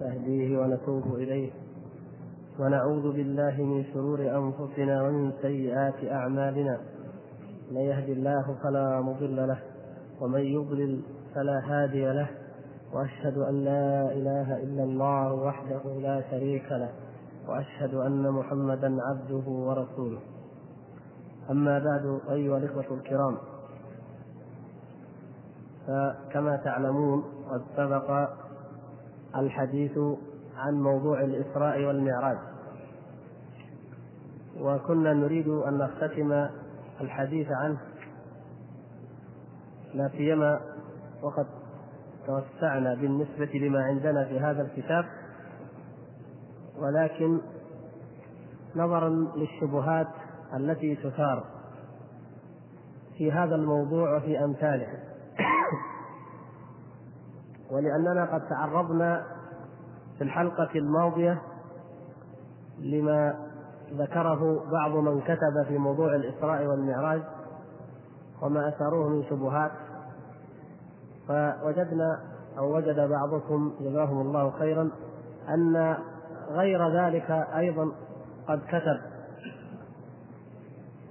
نهديه ونتوب إليه. ونعوذ بالله من شرور أنفسنا ومن سيئات أعمالنا. من يهد الله فلا مضل له ومن يضلل فلا هادي له. وأشهد أن لا إله إلا الله وحده لا شريك له وأشهد أن محمدا عبده ورسوله. أما بعد أيها الإخوة الكرام فكما تعلمون قد سبق الحديث عن موضوع الإسراء والمعراج. وكنا نريد أن نختتم الحديث عنه. لا سيما وقد توسعنا بالنسبة لما عندنا في هذا الكتاب. ولكن نظرا للشبهات التي تثار في هذا الموضوع وفي أمثاله. ولأننا قد تعرضنا في الحلقة الماضية لما ذكره بعض من كتب في موضوع الإسراء والمعراج وما أثاروه من شبهات فوجدنا أو وجد بعضكم جزاهم الله خيرا أن غير ذلك أيضا قد كتب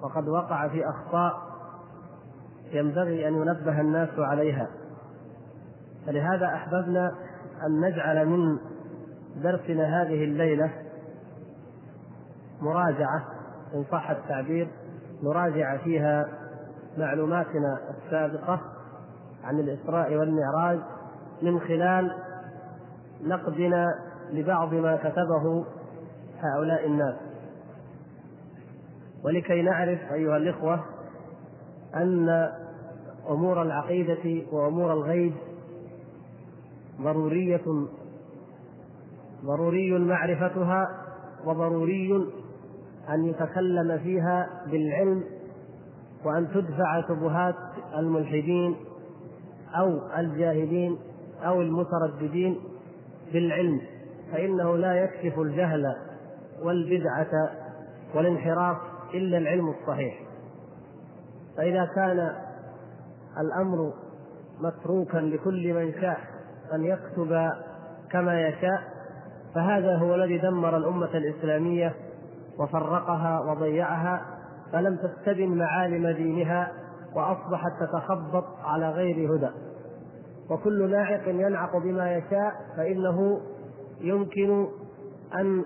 وقد وقع في أخطاء ينبغي أن ينبه الناس عليها. فلهذا أحببنا أن نجعل من درسنا هذه الليلة مراجعة إن صح التعبير نراجع فيها معلوماتنا السابقة عن الإسراء والمعراج من خلال نقدنا لبعض ما كتبه هؤلاء الناس. ولكي نعرف أيها الإخوة أن أمور العقيدة وأمور الغيب ضرورية ضروري معرفتها وضروري أن يتكلم فيها بالعلم وأن تدفع شبهات الملحدين أو الجاهلين أو المترددين بالعلم فإنه لا يكشف الجهل والبدعة والانحراف إلا العلم الصحيح. فإذا كان الأمر متروكا لكل من شاء أن يكتب كما يشاء فهذا هو الذي دمر الأمة الإسلامية وفرقها وضيعها فلم تستبن معالم دينها وأصبحت تتخبط على غير هدى. وكل ناعق ينعق بما يشاء فإنه يمكن أن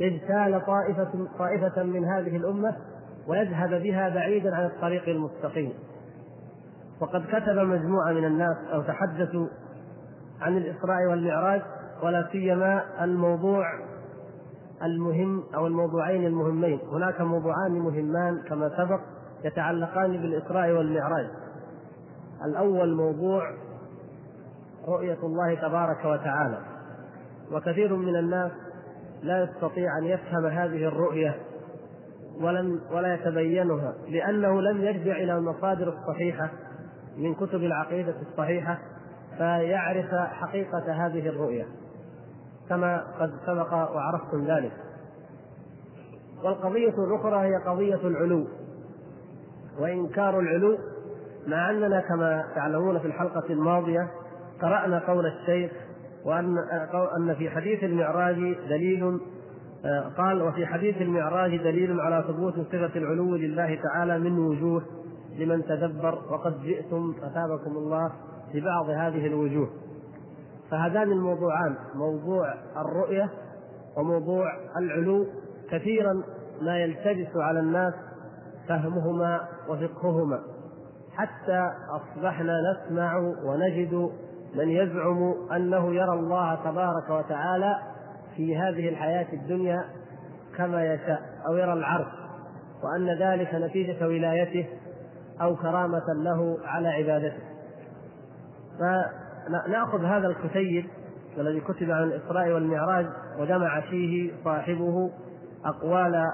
يجتال طائفة طائفة من هذه الأمة ويذهب بها بعيدا عن الطريق المستقيم. وقد كتب مجموعة من الناس أو تحدثوا عن الإسراء والمعراج ولا سيما الموضوع المهم أو الموضوعين المهمين. هناك موضوعان مهمان كما سبق يتعلقان بالإسراء والمعراج. الأول موضوع رؤية الله تبارك وتعالى. وكثير من الناس لا يستطيع أن يفهم هذه الرؤية ولم ولا يتبينها لأنه لم يرجع إلى المصادر الصحيحة من كتب العقيدة الصحيحة فيعرف حقيقة هذه الرؤية كما قد سبق وعرفتم ذلك. والقضية الأخرى هي قضية العلو وإنكار العلو مع أننا كما تعلمون في الحلقة الماضية قرأنا قول الشيخ وأن أن في حديث المعراج دليل قال وفي حديث المعراج دليل على ثبوت صفة العلو لله تعالى من وجوه لمن تدبر وقد جئتم أثابكم الله ببعض هذه الوجوه. فهذان الموضوعان موضوع الرؤية وموضوع العلو. كثيرا ما يلتبس على الناس فهمهما وفقههما. حتى أصبحنا نسمع ونجد من يزعم أنه يرى الله تبارك وتعالى في هذه الحياة الدنيا كما يشاء أو يرى العرش وأن ذلك نتيجة ولايته أو كرامة له على عبادته. فنأخذ هذا الكتيب الذي كتب عن الإسراء والمعراج وجمع فيه صاحبه أقوال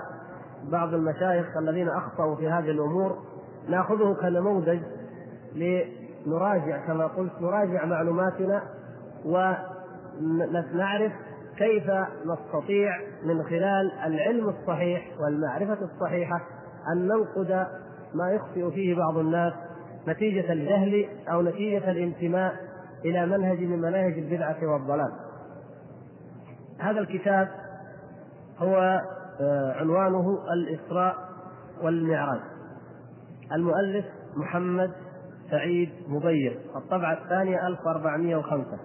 بعض المشايخ الذين أخطأوا في هذه الأمور نأخذه كنموذج لنراجع كما قلت نراجع معلوماتنا ونعرف كيف نستطيع من خلال العلم الصحيح والمعرفة الصحيحة أن ننقد ما يخطئ فيه بعض الناس نتيجة الجهل أو نتيجة الانتماء إلى منهج من مناهج البدعة والضلال. هذا الكتاب هو آه، عنوانه الإسراء والمعراج. المؤلف محمد سعيد مبير الطبعة الثانية 1405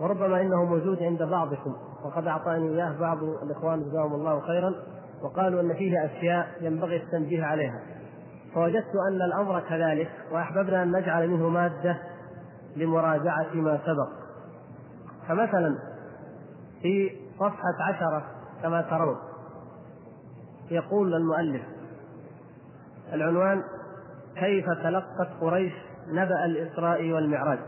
وربما إنه موجود عند بعضكم وقد أعطاني إياه بعض الإخوان جزاهم الله خيرا وقالوا أن فيه أشياء ينبغي التنبيه عليها. فوجدت أن الأمر كذلك وأحببنا أن نجعل منه مادة لمراجعة ما سبق. فمثلا في صفحة عشرة كما ترون يقول المؤلف العنوان كيف تلقت قريش نبأ الإسراء والمعراج؟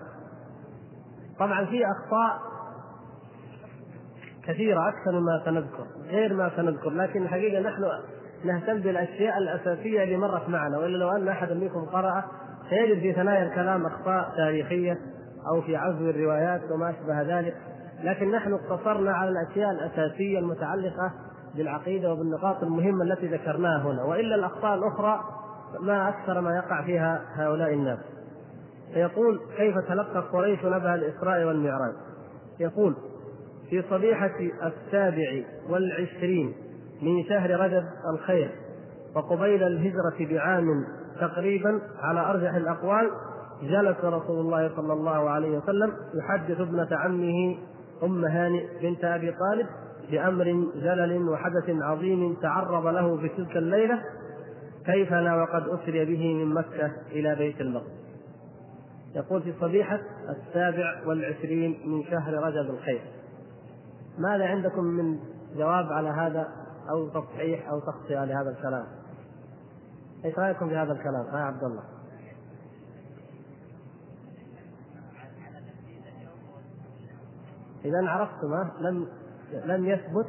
طبعا في أخطاء كثيرة أكثر مما سنذكر غير ما سنذكر لكن الحقيقة نحن نهتم بالأشياء الأساسية اللي مرت معنا وإلا لو أن أحد منكم قرأ سيجد في ثنايا الكلام أخطاء تاريخية أو في عزو الروايات وما أشبه ذلك. لكن نحن اقتصرنا على الأشياء الأساسية المتعلقة بالعقيدة وبالنقاط المهمة التي ذكرناها هنا. وإلا الأخطاء الأخرى ما أكثر ما يقع فيها هؤلاء الناس. فيقول كيف تلقى قريش نبأ الإسراء والمعراج؟ يقول في صبيحة السابع والعشرين من شهر رجب الخير وقبيل الهجرة بعام تقريبا على أرجح الأقوال جلس رسول الله صلى الله عليه وسلم يحدث ابنة عمه أم هانئ بنت أبي طالب بأمر جلل وحدث عظيم تعرض له في تلك الليلة كيف لا وقد أسري به من مكة إلى بيت المقدس. يقول في صبيحة السابع والعشرين من شهر رجب الخير. ماذا عندكم من جواب على هذا أو تصحيح أو تخطئة لهذا الكلام. إيش رأيكم في هذا الكلام؟ ها عبد الله. اذا عرفتم لم لم يثبت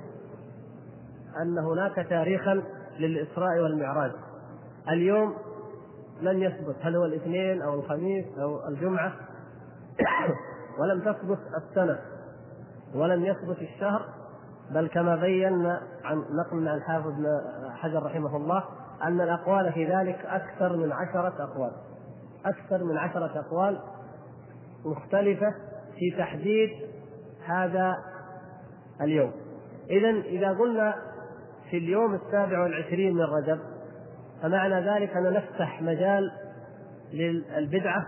أن هناك تاريخا للإسراء والمعراج. اليوم لم يثبت هل هو الاثنين أو الخميس أو الجمعة؟ ولم تثبت السنة ولم يثبت الشهر بل كما بينا عن نقل عن الحافظ حجر رحمه الله أن الأقوال في ذلك أكثر من عشرة أقوال. أكثر من عشرة أقوال مختلفة في تحديد هذا اليوم. إذا إذا قلنا في اليوم السابع والعشرين من رجب فمعنى ذلك أن نفتح مجال للبدعة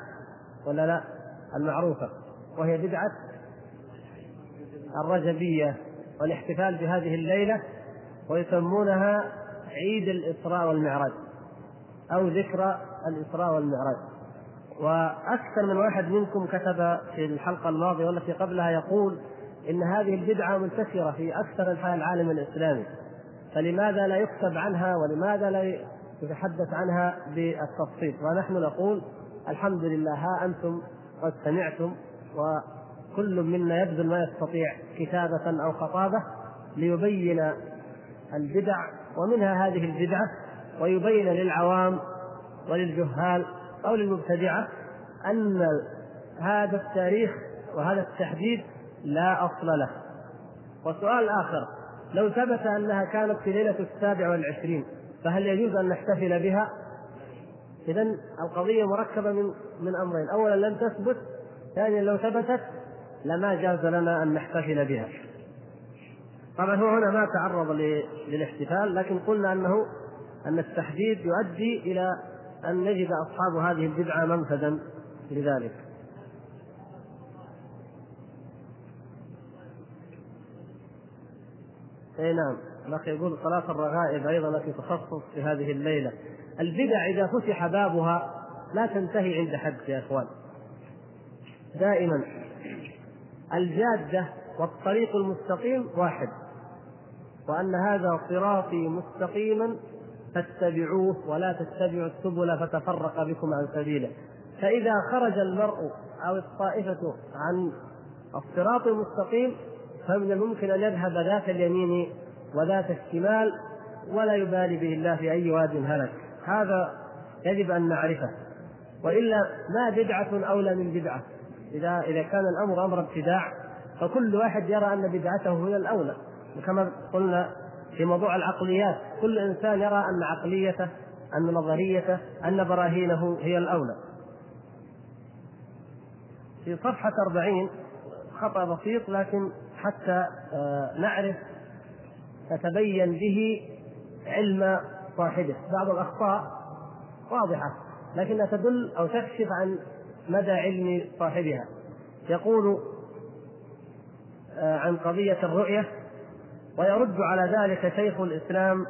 ولا لا؟ المعروفة وهي بدعة الرجبية. والاحتفال بهذه الليلة ويسمونها عيد الإسراء والمعراج أو ذكرى الإسراء والمعراج. وأكثر من واحد منكم كتب في الحلقة الماضية والتي قبلها يقول إن هذه البدعة منتشرة في أكثر أنحاء العالم الإسلامي. فلماذا لا يكتب عنها ولماذا لا يتحدث عنها بالتفصيل؟ ونحن نقول الحمد لله ها أنتم قد سمعتم وكل منا يبذل ما يستطيع كتابة أو خطابة ليبين البدع ومنها هذه البدعة ويبين للعوام وللجهال أو للمبتدعة أن هذا التاريخ وهذا التحديد لا أصل له وسؤال آخر لو ثبت أنها كانت في ليلة السابع والعشرين فهل يجوز أن نحتفل بها؟ إذا القضية مركبة من من أمرين، أولا لم تثبت، ثانيا لو ثبتت لما جاز لنا أن نحتفل بها. طبعا هو هنا ما تعرض للاحتفال لكن قلنا أنه أن التحديد يؤدي إلى أن يجد أصحاب هذه البدعة منفذا لذلك. أي نعم الأخ يقول صلاة الرغائب أيضا في تخصص في هذه الليلة. البدع إذا فتح بابها لا تنتهي عند حد يا إخوان. دائما الجادة والطريق المستقيم واحد وأن هذا صراطي مستقيما فاتبعوه ولا تتبعوا السبل فتفرق بكم عن سبيله. فإذا خرج المرء أو الطائفة عن الصراط المستقيم فمن الممكن أن يذهب ذات اليمين وذات الشمال ولا يبالي به الله في أي واد هلك. هذا يجب أن نعرفه. وإلا ما بدعة أولى من بدعة. إذا إذا كان الأمر أمر ابتداع فكل واحد يرى أن بدعته هي الأولى. وكما قلنا في موضوع العقليات كل إنسان يرى أن عقليته أن نظريته أن براهينه هي الأولى. في صفحة 40 خطأ بسيط لكن حتى آه، نعرف تتبين به علم صاحبه. بعض الأخطاء واضحة لكنها تدل أو تكشف عن مدى علم صاحبها يقول آه، عن قضية الرؤية ويرد على ذلك شيخ الإسلام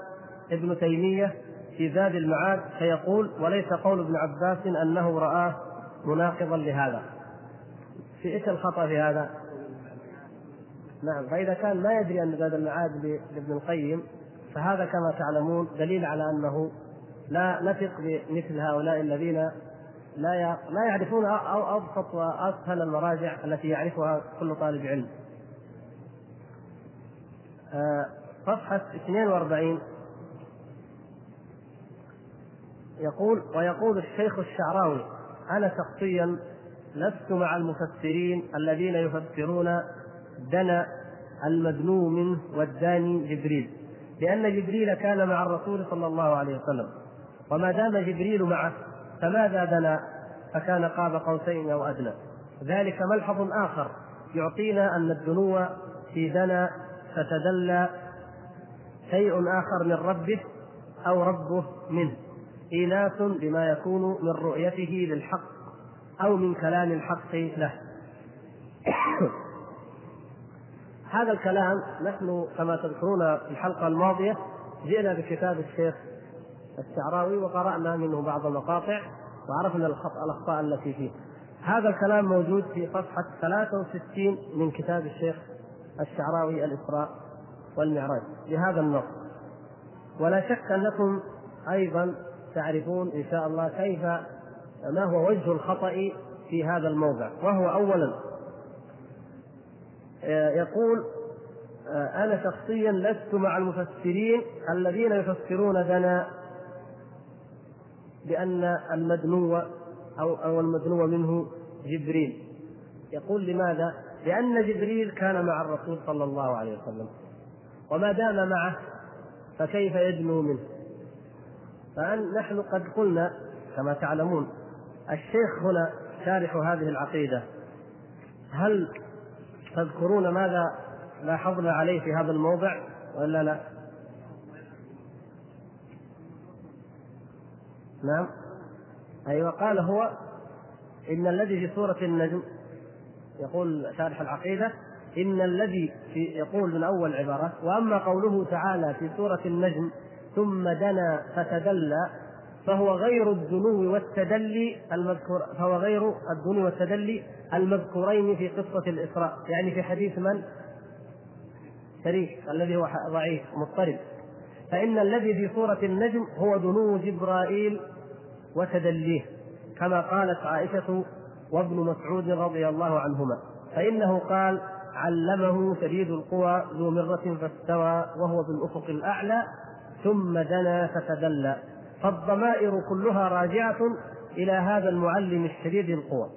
ابن تيمية في زاد المعاد فيقول وليس قول ابن عباس أنه رآه مناقضا لهذا في إيش الخطأ في هذا؟ نعم فإذا كان ما يدري أن زاد المعاد لابن القيم فهذا كما تعلمون دليل على أنه لا نثق بمثل هؤلاء الذين لا لا يعرفون أو أبسط وأسهل المراجع التي يعرفها كل طالب علم. آه، صفحة 42 يقول ويقول الشيخ الشعراوي أنا شخصيا لست مع المفسرين الذين يفسرون دنا المدنو منه والداني جبريل لأن جبريل كان مع الرسول صلى الله عليه وسلم وما دام جبريل معه فماذا دنا فكان قاب قوسين أو أدنى. ذلك ملحظ آخر يعطينا أن الدنو في دنا فتدلى شيء آخر من ربه أو ربه منه. إيناس بما يكون من رؤيته للحق أو من كلام الحق له. هذا الكلام نحن كما تذكرون في الحلقة الماضية جئنا بكتاب الشيخ الشعراوي وقرأنا منه بعض المقاطع وعرفنا الأخطاء التي فيه. هذا الكلام موجود في صفحة 63 من كتاب الشيخ الشعراوي الإسراء والمعراج. بهذا النص. ولا شك أنكم أيضا تعرفون إن شاء الله كيف ما هو وجه الخطأ في هذا الموضع. وهو أولا آه، يقول آه، أنا شخصيا لست مع المفسرين الذين يفسرون لنا بأن المدنو أو أو المدنو منه جبريل يقول لماذا؟ لأن جبريل كان مع الرسول صلى الله عليه وسلم وما دام معه فكيف يدنو منه؟ فنحن قد قلنا كما تعلمون الشيخ هنا شارح هذه العقيدة هل تذكرون ماذا لاحظنا عليه في هذا الموضع ولا لا؟ نعم. أيوة قال هو إن الذي في سورة النجم يقول شارح العقيدة إن الذي في يقول من أول عبارة وأما قوله تعالى في سورة النجم ثم دنا فتدلى فهو غير الدنو والتدلي المذكور فهو غير الدنو والتدلي المذكورين في قصة الإسراء. يعني في حديث من؟ شريك الذي هو ضعيف مضطرب. فإن الذي في سورة النجم هو دنو جبرائيل وتدليه كما قالت عائشة وابن مسعود رضي الله عنهما فإنه قال علمه شديد القوى ذو مرة فاستوى وهو بالأفق الأعلى ثم دنا فتدلى. فالضمائر كلها راجعة إلى هذا المعلم الشديد القوى.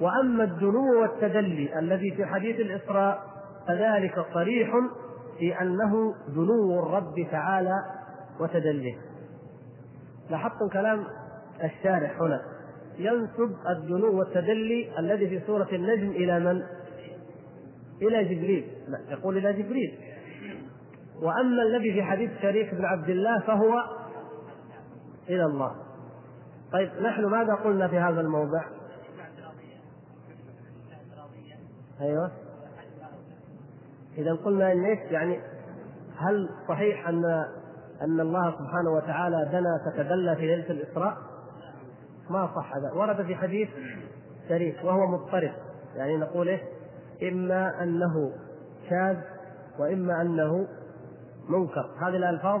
وأما الدنو والتدلي الذي في حديث الإسراء فذلك صريح في أنه دنو الرب تعالى وتدليه لاحظتم كلام الشارح هنا. ينسب الدنو والتدلي الذي في سورة النجم إلى من؟ إلى جبريل. لا يقول إلى جبريل. وأما الذي في حديث شريك بن عبد الله فهو إلى الله. طيب نحن ماذا قلنا في هذا الموضع؟ أيوه. إذا قلنا ان إيش يعني هل صحيح أن أن الله سبحانه وتعالى دنا تتدلى في ليلة الإسراء؟ ما صح هذا ورد في حديث شريف وهو مضطرب يعني نقول إيش؟ إما أنه شاذ وإما أنه منكر هذه الألفاظ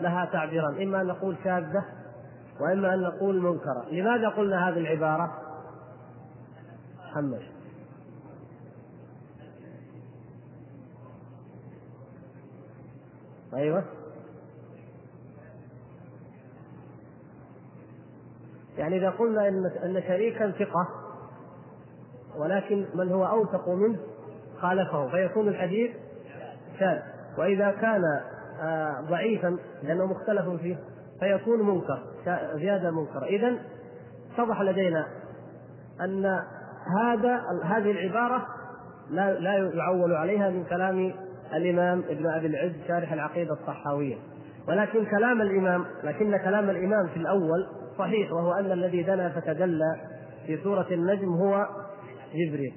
لها تعبيران إما أن نقول شاذه وإما أن نقول منكرة لماذا قلنا هذه العبارة؟ محمد أيوه. يعني إذا قلنا إن إن شريكا ثقة ولكن من هو أوثق منه؟ خالفه فيكون الحديث شاذ. وإذا كان آه، ضعيفا لأنه مختلف فيه فيكون منكر زيادة منكر. اذا اتضح لدينا أن هذا هذه العبارة لا لا يعول عليها من كلام الإمام ابن أبي العز شارح العقيدة الصحاوية. ولكن كلام الإمام لكن كلام الإمام في الأول صحيح وهو أن الذي دنا فتدلى في سورة النجم هو جبريل.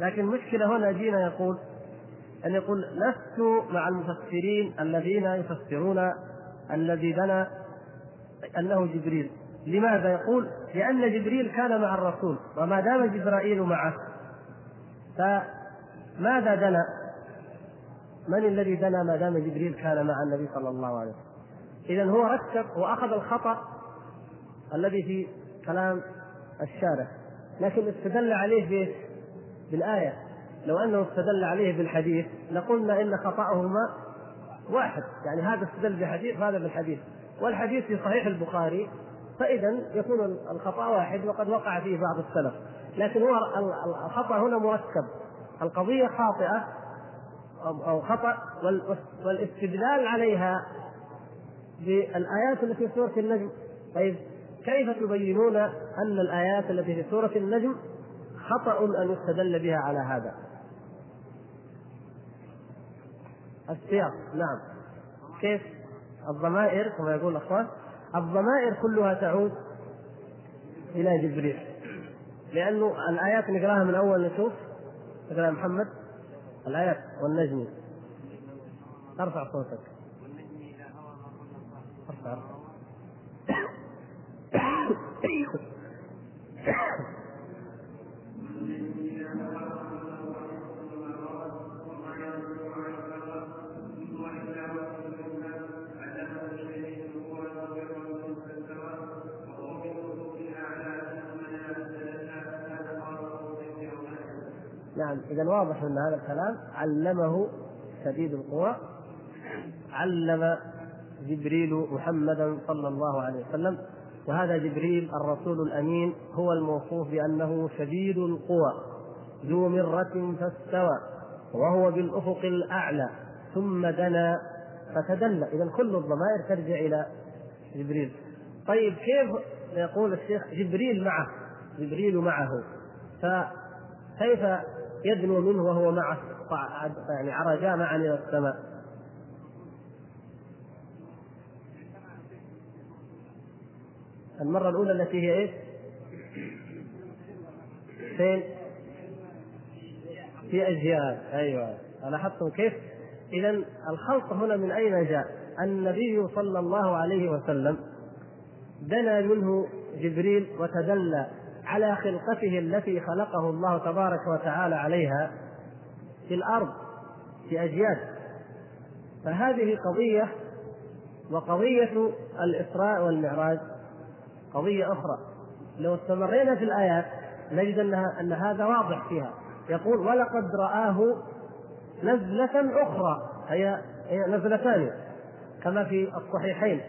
لكن المشكلة هنا جينا يقول أن يقول لست مع المفسرين الذين يفسرون الذي دنا أنه جبريل. لماذا يقول؟ لأن جبريل كان مع الرسول وما دام جبرائيل معه فماذا دنا؟ من الذي دنا ما دام جبريل كان مع النبي صلى الله عليه وسلم؟ اذا هو ركب وأخذ الخطأ الذي في كلام الشارع. لكن استدل عليه؟ بالآية. لو أنه استدل عليه بالحديث لقلنا إن خطأهما واحد. يعني هذا استدل بحديث وهذا بالحديث. والحديث في صحيح البخاري فإذا يكون الخطأ واحد وقد وقع فيه بعض السلف. لكن هو الخطأ هنا مركب. القضية خاطئة أو خطأ والاستدلال عليها بالآيات التي في سورة النجم. طيب كيف تبينون أن الآيات التي في سورة النجم خطأ أن يستدل بها على هذا؟ السياق نعم. كيف؟ الضمائر كما يقول الأخوان الضمائر كلها تعود إلى جبريل. لأنه الآيات نقراها من أول نشوف نقراها محمد الآيات والنجم. ارفع صوتك. نعم إذا واضح أن هذا الكلام علمه شديد القوى علم جبريل محمدا صلى الله عليه وسلم وهذا جبريل الرسول الأمين هو الموصوف بأنه شديد القوى ذو مرة فاستوى وهو بالأفق الأعلى ثم دنا فتدلى. اذا كل الضمائر ترجع إلى جبريل. طيب كيف يقول الشيخ جبريل معه؟ جبريل معه. فكيف يدنو منه وهو معه يعني عرجا معا إلى السماء المرة الأولى التي هي إيش؟ فين؟ في أجيال أيوه لاحظتم كيف؟ إذا الخلق هنا من أين جاء؟ النبي صلى الله عليه وسلم دنا منه جبريل وتدلى على خلقته التي خلقه الله تبارك وتعالى عليها في الأرض في أجيال فهذه قضية وقضية الإسراء والمعراج قضية أخرى. لو استمرينا في الآيات نجد أنها أن هذا واضح فيها. يقول ولقد رآه نزلة أخرى. هي هي نزلتان كما في الصحيحين.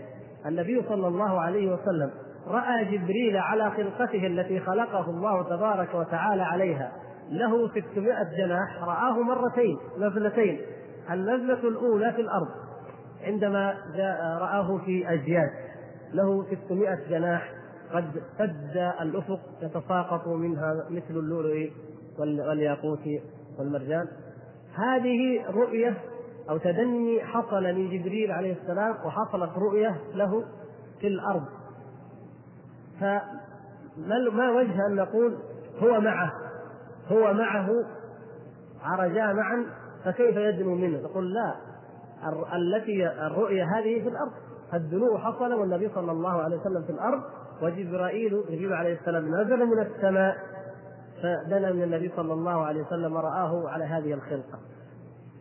النبي صلى الله عليه وسلم رأى جبريل على خلقته التي خلقه الله تبارك وتعالى عليها. له 600 جناح رآه مرتين نزلتين. النزلة الأولى في الأرض عندما جاء رآه في أجياد. له 600 جناح قد سد الأفق يتساقط منها مثل اللؤلؤ والياقوت والمرجان. هذه رؤية أو تدني حصل لجبريل عليه السلام وحصلت رؤية له في الأرض. فما وجه أن نقول هو معه هو معه عرجا معا فكيف يدنو منه؟ نقول لا التي الرؤية هذه في الأرض الدنو حصل والنبي صلى الله عليه وسلم في الأرض وجبرائيل جبريل عليه السلام نزل من السماء فدنا من النبي صلى الله عليه وسلم ورآه على هذه الخلقة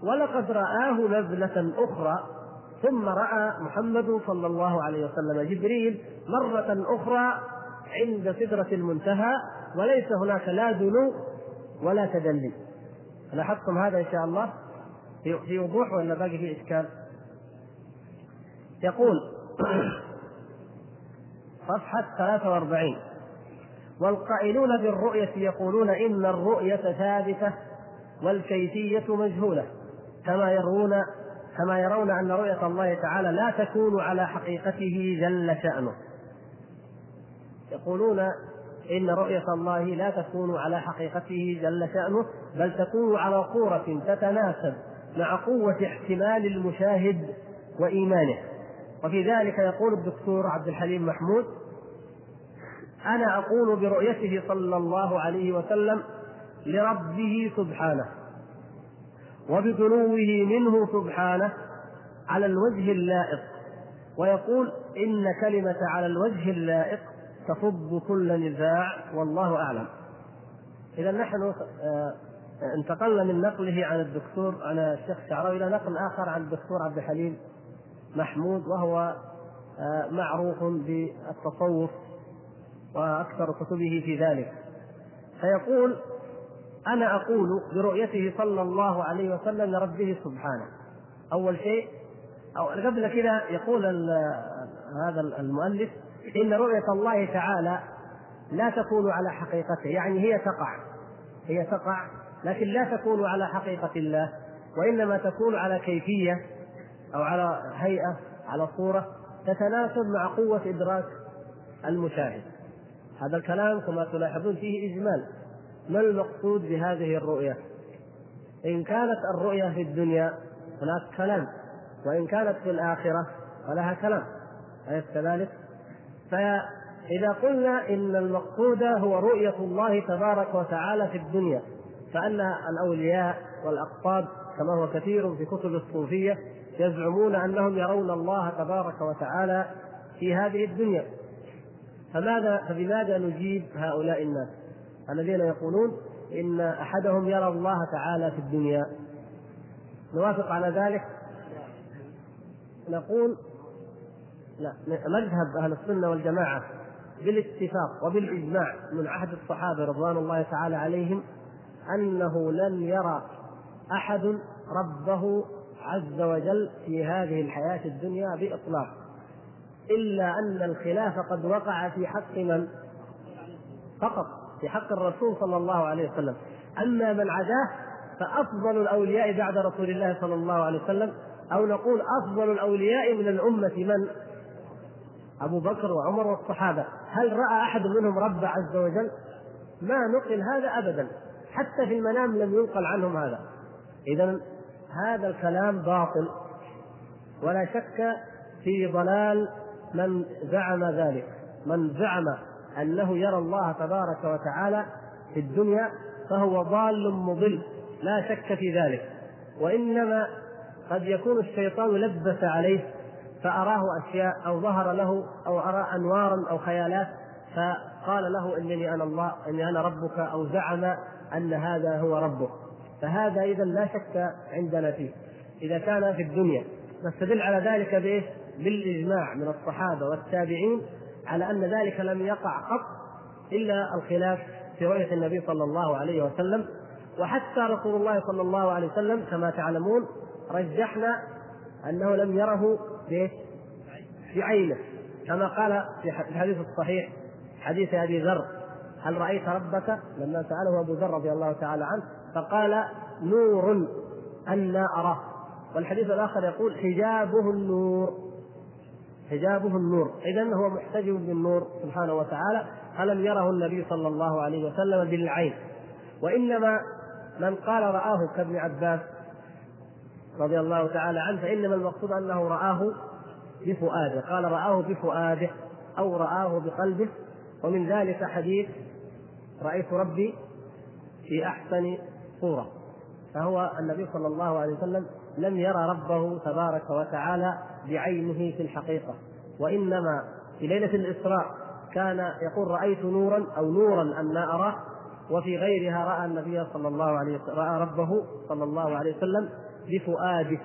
ولقد رآه نزلة أخرى ثم رأى محمد صلى الله عليه وسلم جبريل مرة أخرى عند سدرة المنتهى وليس هناك لا دنو ولا تدلي لاحظتم هذا إن شاء الله؟ في وضوح ولا باقي فيه إشكال؟ يقول صفحة 43 والقائلون بالرؤية يقولون إن الرؤية ثابتة والكيفية مجهولة. كما يرون كما يرون أن رؤية الله تعالى لا تكون على حقيقته جل شأنه. يقولون إن رؤية الله لا تكون على حقيقته جل شأنه بل تكون على صورة تتناسب مع قوة احتمال المشاهد وإيمانه. وفي ذلك يقول الدكتور عبد الحليم محمود أنا أقول برؤيته صلى الله عليه وسلم لربه سبحانه وبدنوه منه سبحانه على الوجه اللائق. ويقول إن كلمة على الوجه اللائق تفض كل نزاع والله أعلم. إذا نحن آه، انتقلنا من نقله عن الدكتور عن الشيخ شعراوي إلى نقل آخر عن الدكتور عبد الحليم محمود وهو آه، معروف بالتصوف وأكثر كتبه في ذلك. فيقول أنا أقول برؤيته صلى الله عليه وسلم لربه سبحانه. أول شيء أو قبل كذا يقول هذا المؤلف إن رؤية الله تعالى لا تكون على حقيقته يعني هي تقع هي تقع لكن لا تكون على حقيقة الله وإنما تكون على كيفية أو على هيئة على صورة تتناسب مع قوة إدراك المشاهد. هذا الكلام كما تلاحظون فيه إجمال. ما المقصود بهذه الرؤية؟ إن كانت الرؤية في الدنيا هناك كلام وإن كانت في الآخرة فلها كلام أليس كذلك؟ فإذا قلنا إن المقصود هو رؤية الله تبارك وتعالى في الدنيا فأن الأولياء والأقطاب كما هو كثير في كتب الصوفية يزعمون أنهم يرون الله تبارك وتعالى في هذه الدنيا. فماذا فبماذا نجيب هؤلاء الناس؟ الذين يقولون إن أحدهم يرى الله تعالى في الدنيا. نوافق على ذلك؟ نقول لا مذهب أهل السنة والجماعة بالاتفاق وبالإجماع من عهد الصحابة رضوان الله تعالى عليهم أنه لن يرى أحد ربه عز وجل في هذه الحياة الدنيا بإطلاق إلا أن الخلاف قد وقع في حق من؟ فقط في حق الرسول صلى الله عليه وسلم أما من عداه فأفضل الأولياء بعد رسول الله صلى الله عليه وسلم أو نقول أفضل الأولياء من الأمة من؟ أبو بكر وعمر والصحابة. هل رأى أحد منهم رب عز وجل؟ ما نقل هذا أبدا. حتى في المنام لم ينقل عنهم هذا. إذا هذا الكلام باطل. ولا شك في ضلال من زعم ذلك. من زعم أنه يرى الله تبارك وتعالى في الدنيا فهو ضال مضل. لا شك في ذلك. وإنما قد يكون الشيطان لبس عليه فأراه أشياء أو ظهر له أو أرى أنوارا أو خيالات فقال له إنني أنا الله اني أنا ربك أو زعم أن هذا هو ربك. فهذا اذا لا شك عندنا فيه. إذا كان في الدنيا نستدل على ذلك بإيش؟ بالإجماع من الصحابة والتابعين على أن ذلك لم يقع قط إلا الخلاف في رؤية النبي صلى الله عليه وسلم. وحتى رسول الله صلى الله عليه وسلم كما تعلمون رجحنا أنه لم يره بعينه كما قال في الحديث الصحيح حديث أبي ذر هل رأيت ربك؟ لما سأله أبو ذر رضي الله تعالى عنه فقال نور أنا أراه. والحديث الآخر يقول حجابه النور حجابه النور. إذا هو محتجب بالنور سبحانه وتعالى فلم يره النبي صلى الله عليه وسلم بالعين. وإنما من قال رآه كابن عباس رضي الله تعالى عنه فإنما المقصود أنه رآه بفؤاده. قال رآه بفؤاده أو رآه بقلبه. ومن ذلك حديث رأيت ربي في أحسن صورة. فهو النبي صلى الله عليه وسلم لم يرى ربه تبارك وتعالى بعينه في الحقيقة. وإنما في ليلة الإسراء كان يقول رأيت نورا أو نورا أن أراه. وفي غيرها رأى النبي صلى الله عليه وسلم رأى ربه صلى الله عليه وسلم بفؤاده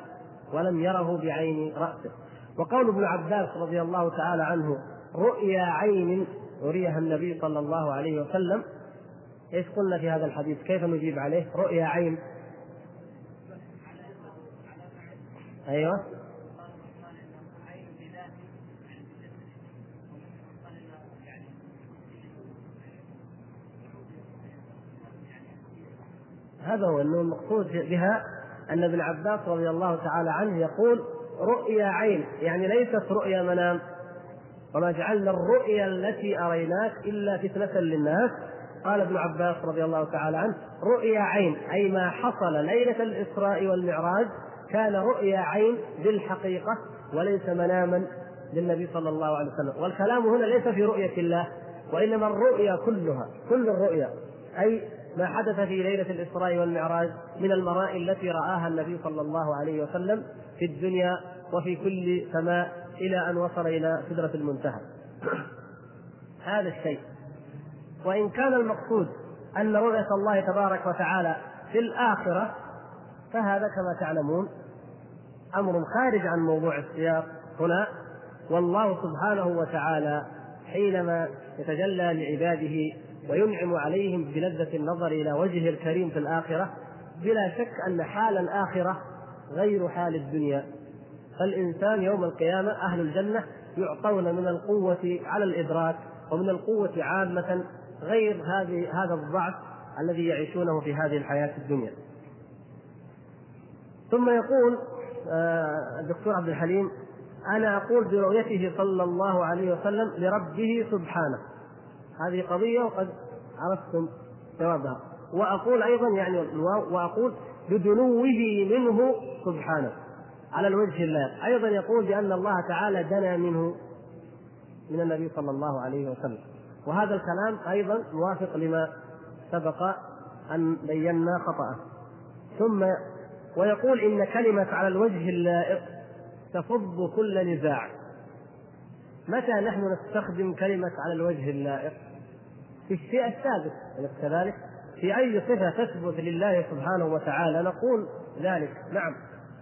ولم يره بعين رأسه. وقول ابن عباس رضي الله تعالى عنه رؤيا عين أريها النبي صلى الله عليه وسلم. إيش قلنا في هذا الحديث؟ كيف نجيب عليه؟ رؤيا عين. أيوه. هذا هو انه المقصود بها. أن ابن عباس رضي الله تعالى عنه يقول رؤيا عين يعني ليست رؤيا منام. وما جعلنا الرؤيا التي أريناك إلا فتنة للناس. قال ابن عباس رضي الله تعالى عنه رؤيا عين أي ما حصل ليلة الإسراء والمعراج كان رؤيا عين بالحقيقة وليس مناما للنبي صلى الله عليه وسلم. والكلام هنا ليس في رؤية الله وإنما الرؤيا كلها كل الرؤيا أي ما حدث في ليلة الإسراء والمعراج من المرائي التي رآها النبي صلى الله عليه وسلم في الدنيا وفي كل سماء إلى أن وصل إلى سدرة المنتهى. هذا الشيء. وإن كان المقصود أن رؤية الله تبارك وتعالى في الآخرة فهذا كما تعلمون أمر خارج عن موضوع السياق هنا. والله سبحانه وتعالى حينما يتجلى لعباده وينعم عليهم بلذة النظر إلى وجهه الكريم في الآخرة بلا شك أن حال الآخرة غير حال الدنيا. فالإنسان يوم القيامة أهل الجنة يعطون من القوة على الإدراك ومن القوة عامة غير هذه هذا الضعف الذي يعيشونه في هذه الحياة الدنيا. ثم يقول آه، الدكتور عبد الحليم أنا أقول برؤيته صلى الله عليه وسلم لربه سبحانه. هذه قضية وقد عرفتم جوابها وأقول أيضا يعني وأقول بدنوه منه سبحانه على الوجه اللائق أيضا يقول بأن الله تعالى دنا منه من النبي صلى الله عليه وسلم. وهذا الكلام أيضا موافق لما سبق أن بينا خطأه. ثم ويقول إن كلمة على الوجه اللائق تفض كل نزاع. متى نحن نستخدم كلمة على الوجه اللائق؟ الشيء الثابت أليس كذلك؟ في أي صفة تثبت لله سبحانه وتعالى نقول ذلك. نعم.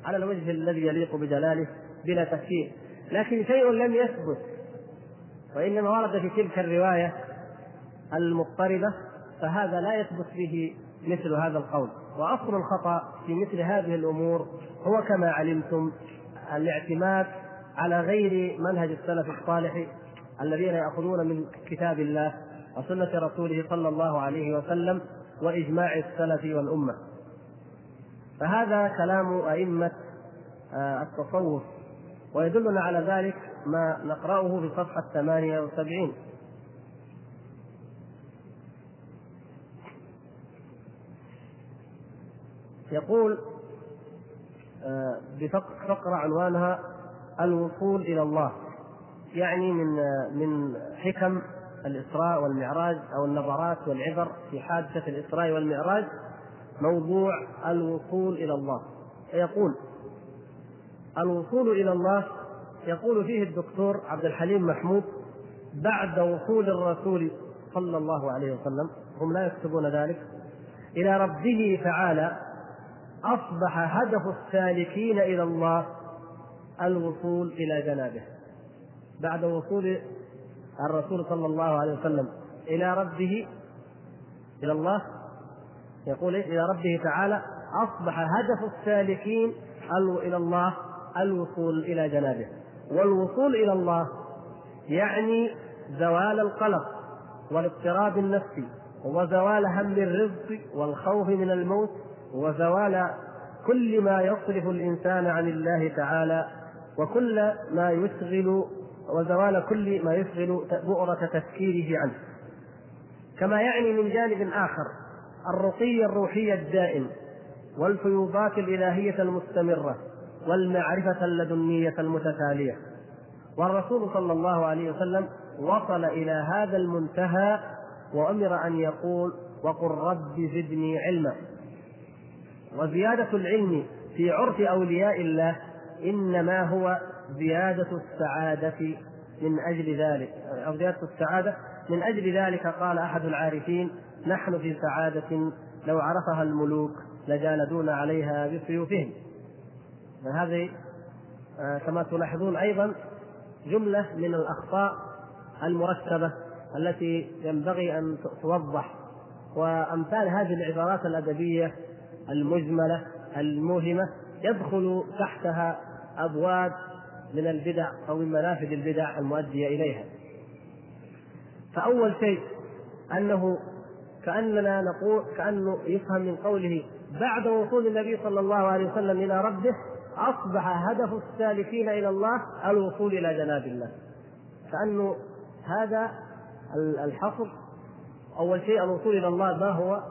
على الوجه الذي يليق بجلاله بلا تفكير. لكن شيء لم يثبت وإنما ورد في تلك الرواية المضطربة فهذا لا يثبت به مثل هذا القول. وأصل الخطأ في مثل هذه الأمور هو كما علمتم الاعتماد على غير منهج السلف الصالح الذين يأخذون من كتاب الله وسنة رسوله صلى الله عليه وسلم وإجماع السلف والأمة. فهذا كلام أئمة آه، التصوف ويدلنا على ذلك ما نقرأه في صفحة 78 يقول آه، بفقرة عنوانها الوصول إلى الله يعني من آه، من حكم الإسراء والمعراج أو النظرات والعبر في حادثة الإسراء والمعراج موضوع الوصول إلى الله. فيقول الوصول إلى الله يقول فيه الدكتور عبد الحليم محمود بعد وصول الرسول صلى الله عليه وسلم هم لا يكتبون ذلك إلى ربه تعالى أصبح هدف السالكين إلى الله الوصول إلى جنابه. بعد وصول الرسول صلى الله عليه وسلم إلى ربه إلى الله يقول إيه؟ إلى ربه تعالى أصبح هدف السالكين إلى الله الوصول إلى جنابه والوصول إلى الله يعني زوال القلق والاضطراب النفسي وزوال هم الرزق والخوف من الموت وزوال كل ما يصرف الإنسان عن الله تعالى وكل ما يشغل وزوال كل ما يشغل بؤرة تفكيره عنه. كما يعني من جانب آخر الرقي الروحي الدائم والفيوضات الإلهية المستمرة والمعرفة اللدنية المتتالية. والرسول صلى الله عليه وسلم وصل إلى هذا المنتهى وأمر أن يقول وقل رب زدني علما وزيادة العلم في عرف أولياء الله إنما هو زيادة السعادة من أجل ذلك أو زيادة السعادة من أجل ذلك قال أحد العارفين نحن في سعادة لو عرفها الملوك لجالدون عليها بسيوفهم. هذه آه، كما تلاحظون أيضا جملة من الأخطاء المركبة التي ينبغي أن توضح وأمثال هذه العبارات الأدبية المجملة الموهمة يدخل تحتها أبواب من البدع أو من منافذ البدع المؤدية إليها. فأول شيء أنه كأننا نقول كأنه يفهم من قوله بعد وصول النبي صلى الله عليه وسلم إلى ربه أصبح هدف السالكين إلى الله الوصول إلى جناب الله. كأنه هذا الحصر. أول شيء الوصول إلى الله ما هو؟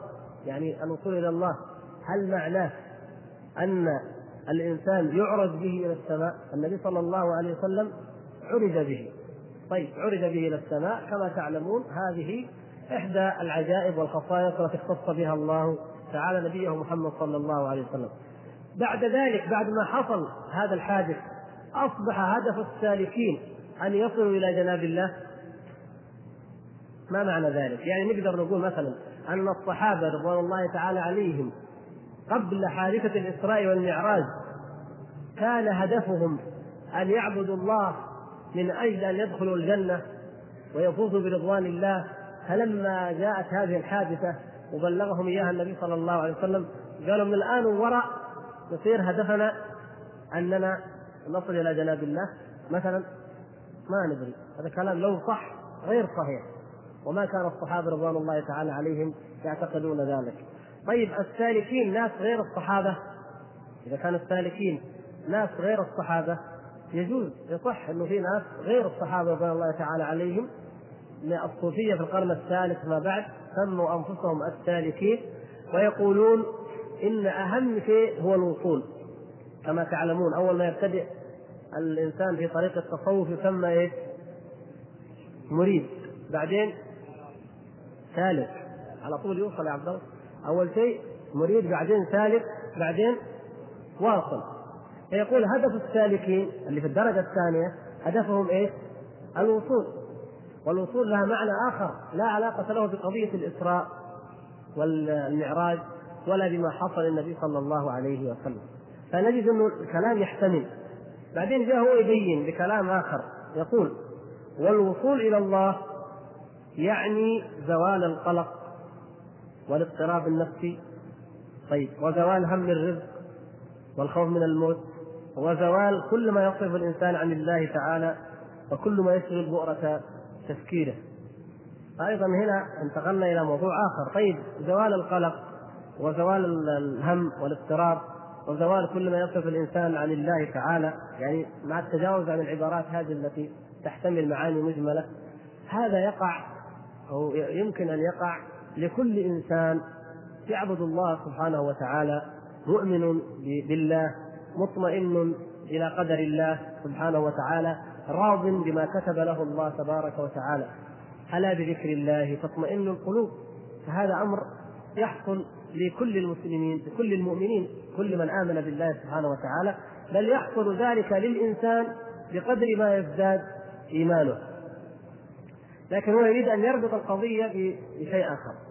يعني الوصول إلى الله. هل معناه أن الإنسان يعرج به إلى السماء النبي صلى الله عليه وسلم عرج به. طيب عرج به إلى السماء. كما تعلمون هذه إحدى العجائب والخصائص التي اختص بها الله تعالى نبيه محمد صلى الله عليه وسلم. بعد ذلك بعد ما حصل هذا الحادث أصبح هدف السالكين أن يصلوا إلى جناب الله. ما معنى ذلك؟ يعني نقدر نقول مثلا أن الصحابة رضوان الله تعالى عليهم قبل حادثة الإسراء والمعراج كان هدفهم أن يعبدوا الله من أجل أن يدخلوا الجنة ويفوزوا برضوان الله. فلما جاءت هذه الحادثة وبلغهم إياها النبي صلى الله عليه وسلم قالوا من الآن وراء يصير هدفنا أننا نصل إلى جناب الله. مثلا ما ندري هذا كلام لو صح غير صحيح. وما كان الصحابة رضوان الله تعالى عليهم يعتقدون ذلك. طيب السالكين ناس غير الصحابة؟ إذا كان السالكين ناس غير الصحابة يجوز يصح إنه في ناس غير الصحابة رضوان الله تعالى عليهم. من الصوفية في القرن الثالث ما بعد سموا أنفسهم السالكين ويقولون إن أهم شيء هو الوصول. كما تعلمون أول ما يبتدئ الإنسان في طريق التصوف يسمى إيش؟ مريد. بعدين سالك على طول يوصل يا عبد الله. أول شيء مريد بعدين سالك بعدين واصل. فيقول هدف السالكين اللي في الدرجة الثانية هدفهم إيش؟ الوصول. والوصول لها معنى آخر لا علاقة له بقضية الإسراء والمعراج ولا بما حصل للنبي صلى الله عليه وسلم. فنجد أنه الكلام يحتمل. بعدين جاء هو يبين بكلام آخر. يقول والوصول إلى الله يعني زوال القلق والاضطراب النفسي. طيب وزوال هم الرزق والخوف من الموت وزوال كل ما يصرف الإنسان عن الله تعالى وكل ما يشغل بؤرة تفكيره. أيضا هنا انتقلنا إلى موضوع آخر. طيب زوال القلق وزوال الهم والاضطراب وزوال كل ما يصرف الإنسان عن الله تعالى. يعني مع التجاوز عن العبارات هذه التي تحتمل معاني مجملة هذا يقع أو يمكن أن يقع لكل إنسان يعبد الله سبحانه وتعالى مؤمن بالله مطمئن إلى قدر الله سبحانه وتعالى راض بما كتب له الله تبارك وتعالى. ألا بذكر الله تطمئن القلوب؟ فهذا أمر يحصل لكل المسلمين لكل المؤمنين كل من آمن بالله سبحانه وتعالى بل يحصل ذلك للإنسان بقدر ما يزداد إيمانه. لكن هو يريد أن يربط القضية بشيء آخر.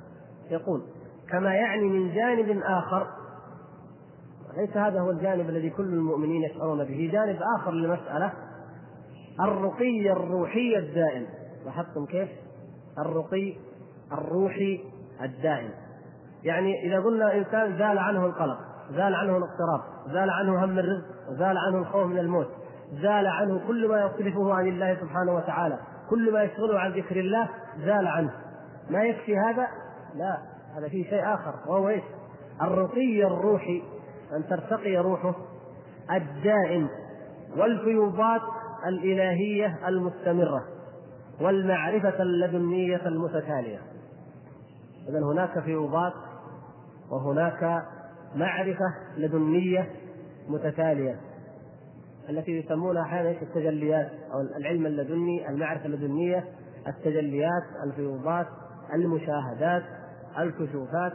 يقول كما يعني من جانب آخر ليس هذا هو الجانب الذي كل المؤمنين يشعرون به جانب آخر للمسألة الرقي الروحي الدائم. لاحظتم كيف؟ الرقي الروحي الدائم. يعني إذا قلنا إنسان زال عنه القلق زال عنه الاضطراب زال عنه هم الرزق زال عنه الخوف من الموت زال عنه كل ما يصرفه عن الله سبحانه وتعالى كل ما يشغله عن ذكر الله زال عنه. ما يكفي هذا؟ لا هذا فيه شيء آخر وهو إيش؟ الرقي الروحي أن ترتقي روحه الدائم والفيوضات الإلهية المستمرة والمعرفة اللدنية المتتالية. إذا هناك فيوضات وهناك معرفة لدنية متتالية التي يسمونها أحيانا التجليات أو العلم اللدني المعرفة اللدنية التجليات الفيوضات المشاهدات الكشوفات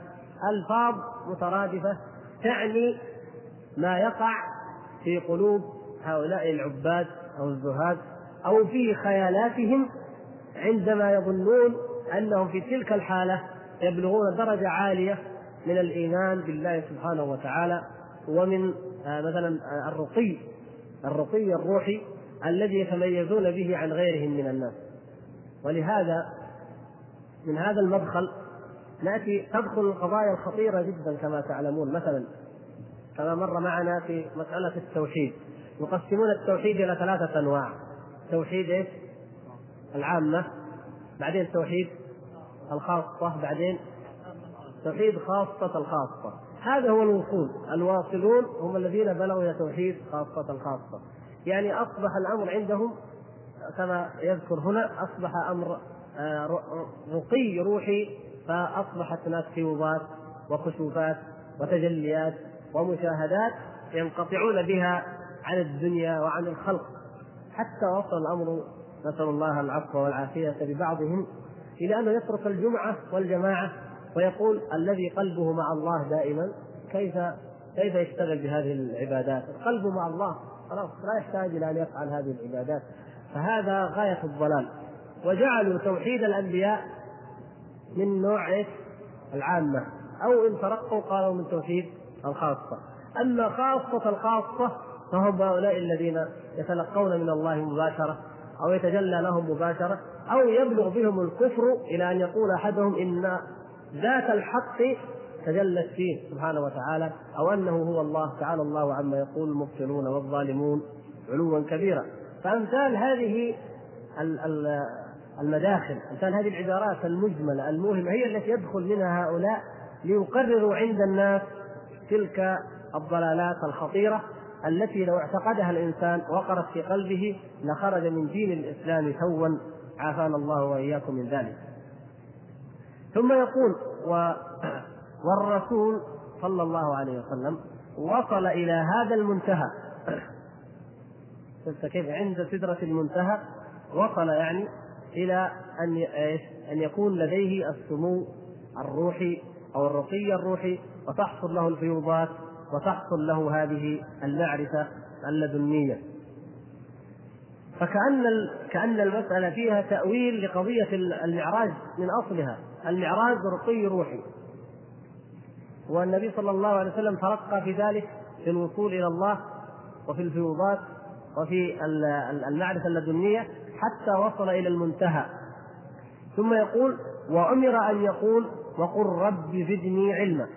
ألفاظ مترادفة تعني ما يقع في قلوب هؤلاء العباد أو الزهاد أو في خيالاتهم عندما يظنون أنهم في تلك الحالة يبلغون درجة عالية من الإيمان بالله سبحانه وتعالى ومن آه، مثلا آه، الرقي الرقي الروحي الذي يتميزون به عن غيرهم من الناس. ولهذا من هذا المدخل ناتي تدخل القضايا الخطيرة جدا كما تعلمون. مثلا كما مر معنا في مسألة التوحيد. يقسمون التوحيد إلى ثلاثة أنواع. توحيد إيش؟ العامة بعدين توحيد الخاصة بعدين توحيد خاصة الخاصة. هذا هو الوصول. الواصلون هم الذين بلغوا إلى توحيد خاصة الخاصة. يعني أصبح الأمر عندهم كما يذكر هنا أصبح أمر آه، رقي روحي فأصبحت هناك فيوضات وكشوفات وتجليات ومشاهدات ينقطعون بها عن الدنيا وعن الخلق. حتى وصل الأمر نسأل الله العفو والعافية ببعضهم إلى انه يترك الجمعة والجماعة ويقول الذي قلبه مع الله دائما كيف كيف يشتغل بهذه العبادات؟ القلب مع الله خلاص لا يحتاج إلى أن يفعل هذه العبادات. فهذا غاية الضلال. وجعلوا توحيد الأنبياء من نوع إيش؟ العامة. أو إن ترقوا قالوا من توحيد الخاصة. أما خاصة الخاصة فهم هؤلاء الذين يتلقون من الله مباشرة أو يتجلى لهم مباشرة أو يبلغ بهم الكفر إلى أن يقول أحدهم إن ذات الحق تجلت فيه سبحانه وتعالى أو أنه هو الله تعالى الله عما يقول المبطلون والظالمون علوا كبيرا. فأمثال هذه المداخل. امثال هذه العبارات المجملة الموهمة هي التي يدخل منها هؤلاء ليقرروا عند الناس تلك الضلالات الخطيرة التي لو اعتقدها الإنسان وقرت في قلبه لخرج من دين الإسلام توا عافانا الله وإياكم من ذلك. ثم يقول و والرسول صلى الله عليه وسلم وصل إلى هذا المنتهى. شفت كيف؟ عند سدرة المنتهى وصل يعني إلى أن أن يكون لديه السمو الروحي أو الرقي الروحي وتحصل له الفيوضات وتحصل له هذه المعرفة اللدنية. فكأن كأن المسألة فيها تأويل لقضية المعراج من أصلها المعراج رقي روحي. والنبي صلى الله عليه وسلم ترقى في ذلك في الوصول إلى الله وفي الفيوضات وفي المعرفة اللدنية حتى وصل إلى المنتهى. ثم يقول وأمر أن يقول وقل رب زدني علما.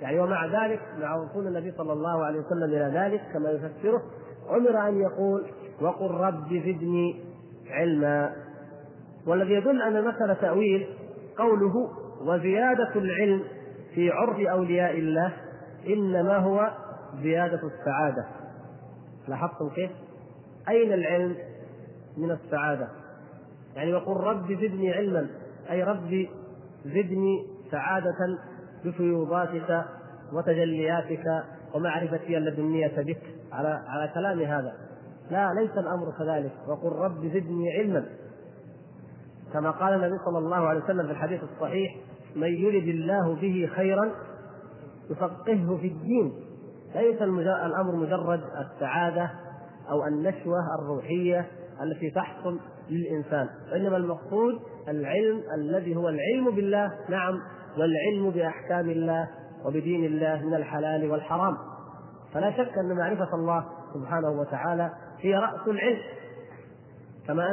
يعني ومع ذلك مع وصول النبي صلى الله عليه وسلم إلى ذلك كما يفسره أمر أن يقول وقل رب زدني علما. والذي يدل أن المساله تأويل قوله وزيادة العلم في عرف أولياء الله إنما هو زيادة السعادة. لاحظتم كيف؟ أين العلم؟ من السعادة؟ يعني وقل رب زدني علما أي ربي زدني سعادة بفيوضاتك وتجلياتك ومعرفتي اللدنية بك. على على كلام هذا. لا ليس الأمر كذلك. وقل رب زدني علما. كما قال النبي صلى الله عليه وسلم في الحديث الصحيح من يرد الله به خيرا يفقهه في الدين. ليس الأمر مجرد السعادة أو النشوة الروحية التي تحصل للإنسان. وانما المقصود العلم الذي هو العلم بالله نعم والعلم بأحكام الله وبدين الله من الحلال والحرام. فلا شك أن معرفة الله سبحانه وتعالى هي رأس العلم. كما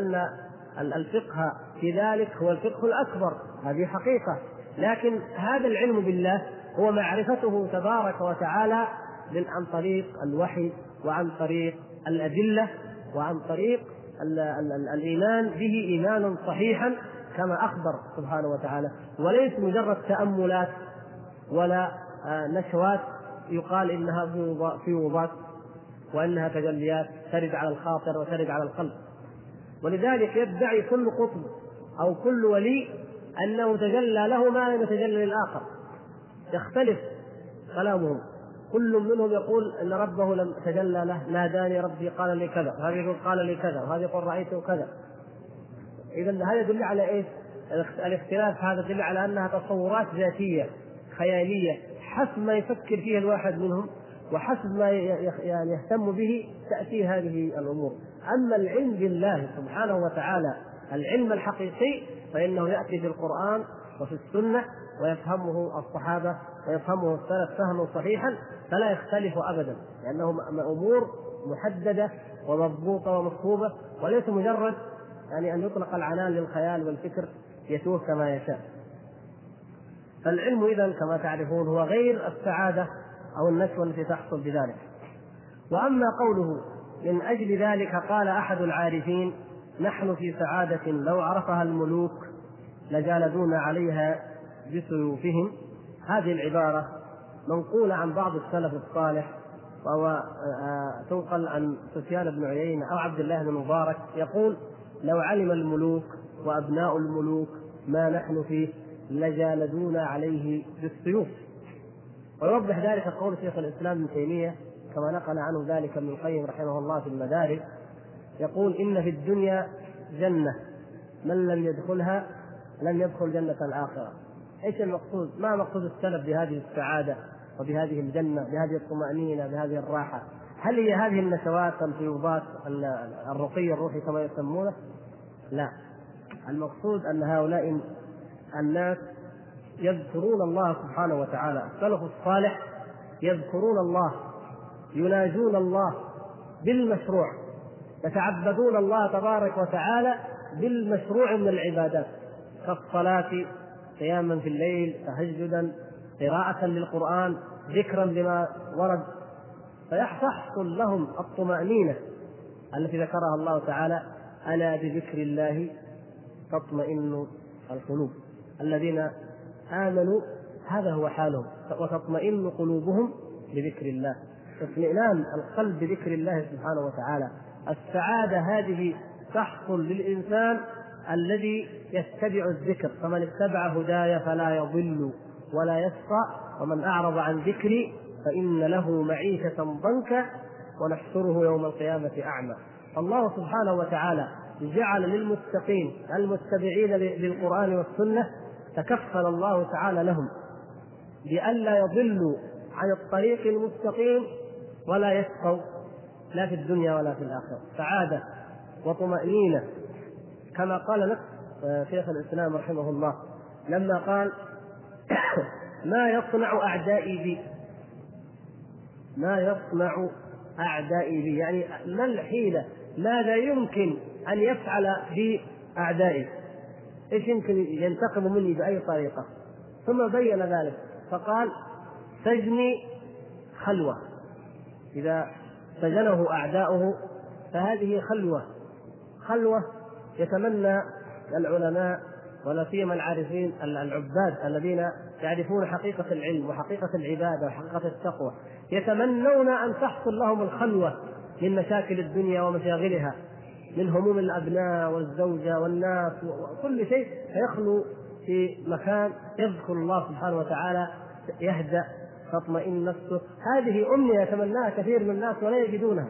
أن الفقه في ذلك هو الفقه الأكبر. هذه حقيقة. لكن هذا العلم بالله هو معرفته تبارك وتعالى من عن طريق الوحي وعن طريق الأدلة وعن طريق الإيمان به ايمانا صحيحا كما أخبر سبحانه وتعالى. وليس مجرد تأملات ولا آه، نشوات يقال إنها فيوضات وإنها تجليات ترد على الخاطر وترد على القلب. ولذلك يدعي كل قطب أو كل ولي أنه تجلى له ما لم يتجلى للآخر. يختلف كلامهم. كل منهم يقول إن ربه لم تجلى له ناداني ربي قال لي كذا وهذا يقول قال لي كذا وهذا يقول رأيته كذا اذا هذا يدل على إيش؟ الاختلاف هذا يدل على أنها تصورات ذاتية خيالية حسب ما يفكر فيها الواحد منهم وحسب ما يعني يهتم به تأتي هذه الأمور أما العلم بالله سبحانه وتعالى العلم الحقيقي فإنه يأتي في القرآن وفي السنة ويفهمه الصحابة ويفهمه السلف فهما صحيحا فلا يختلف ابدا لأنه أمور محددة ومضبوطة ومكتوبة وليس مجرد يعني أن يطلق العنان للخيال والفكر يتوه كما يشاء. فالعلم اذا كما تعرفون هو غير السعادة أو النشوة التي تحصل بذلك. وأما قوله من أجل ذلك قال أحد العارفين نحن في سعادة لو عرفها الملوك لجالدونا عليها بسيوفهم هذه العبارة منقوله عن بعض السلف الصالح وهو آه، تنقل عن سفيان بن عيينة أو عبد الله بن مبارك يقول لو علم الملوك وأبناء الملوك ما نحن فيه لجالدونا عليه بالسيوف ويوضح ذلك قول شيخ الإسلام ابن تيمية كما نقل عنه ذلك ابن القيم رحمه الله في المدارس يقول إن في الدنيا جنة من لم يدخلها لم يدخل جنة الآخرة إيش المقصود؟ ما مقصود السلف بهذه السعادة؟ وبهذه الجنة بهذه الطمأنينة بهذه الراحة. هل هي هذه النشوات الفيوضات الرقي الروحي كما يسمونه؟ لا. المقصود أن هؤلاء الناس يذكرون الله سبحانه وتعالى. السلف الصالح يذكرون الله يناجون الله بالمشروع يتعبدون الله تبارك وتعالى بالمشروع من العبادات. كالصلاة قياما في الليل تهجدا قراءة للقرآن ذكرا بما ورد فيحصل لهم الطمأنينة التي ذكرها الله تعالى ألا بذكر الله تطمئن القلوب. الذين آمنوا هذا هو حالهم وتطمئن قلوبهم بذكر الله. اطمئنان القلب بذكر الله سبحانه وتعالى. السعادة هذه تحصل للإنسان الذي يتبع الذكر فمن اتبع هداي فلا يضل. ولا يشقى ومن أعرض عن ذكري فإن له معيشة ضنكا ونحشره يوم القيامة أعمى. الله سبحانه وتعالى جعل للمتقين المتبعين للقرآن والسنة تكفل الله تعالى لهم بألا يضلوا عن الطريق المستقيم ولا يشقوا لا في الدنيا ولا في الآخرة. سعادة وطمأنينة. كما قال لك آه، شيخ الإسلام رحمه الله لما قال ما يصنع أعدائي بي. ما يصنع أعدائي بي. يعني ما الحيلة؟ ماذا يمكن أن يفعل بي أعدائي إيش يمكن ينتقم مني بأي طريقة؟ ثم بين ذلك فقال سجني خلوة. إذا سجنه أعداؤه فهذه خلوة. خلوة يتمنى العلماء ولا سيما العارفين العباد الذين يعرفون حقيقة العلم وحقيقة العبادة وحقيقة التقوى يتمنون أن تحصل لهم الخلوة من مشاكل الدنيا ومشاغلها من هموم الأبناء والزوجة والناس وكل شيء فيخلو في مكان يذكر الله سبحانه وتعالى يهدأ تطمئن نفسه. هذه أمنية يتمناها كثير من الناس ولا يجدونها.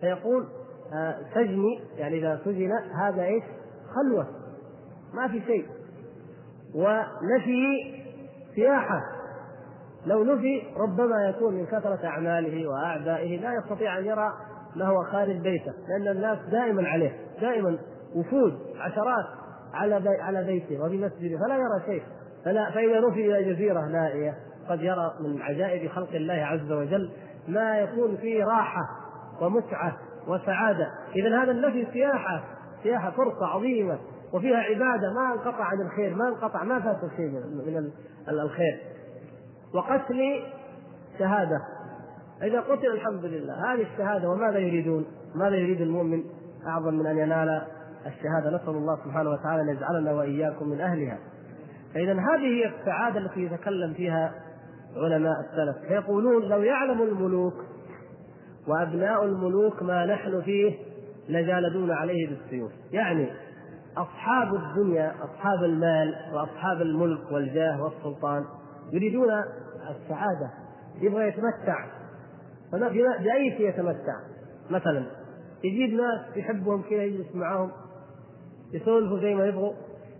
فيقول آه، سجني يعني إذا سجن هذا إيش؟ خلوة. ما في شيء. ونفي سياحة. لو نفي ربما يكون من كثرة أعماله وأعدائه لا يستطيع أن يرى ما هو خارج بيته لأن الناس دائما عليه دائما وفود عشرات على بي على بيته وفي مسجده فلا يرى شيء. فلا فإذا نفي إلى جزيرة نائية قد يرى من عجائب خلق الله عز وجل ما يكون فيه راحة ومتعة وسعادة. إذا هذا النفي سياحة سياحة فرصة عظيمة. وفيها عبادة ما انقطع عن الخير ما انقطع ما فات شيء من الخير. وقتل شهادة. إذا قتل الحمد لله هذه الشهادة وماذا يريدون؟ ماذا يريد المؤمن؟ أعظم من أن ينال الشهادة. نسأل الله سبحانه وتعالى أن يجعلنا وإياكم من أهلها. فإذا هذه هي السعادة التي يتكلم فيها علماء السلف. فيقولون لو يعلم الملوك وأبناء الملوك ما نحن فيه لجالدون عليه بالسيوف. يعني أصحاب الدنيا أصحاب المال وأصحاب الملك والجاه والسلطان يريدون السعادة يبغى يتمتع. بأي شيء يتمتع؟ مثلا يجيب ناس يحبهم كذا يجلس معاهم يسولفوا زي ما يبغوا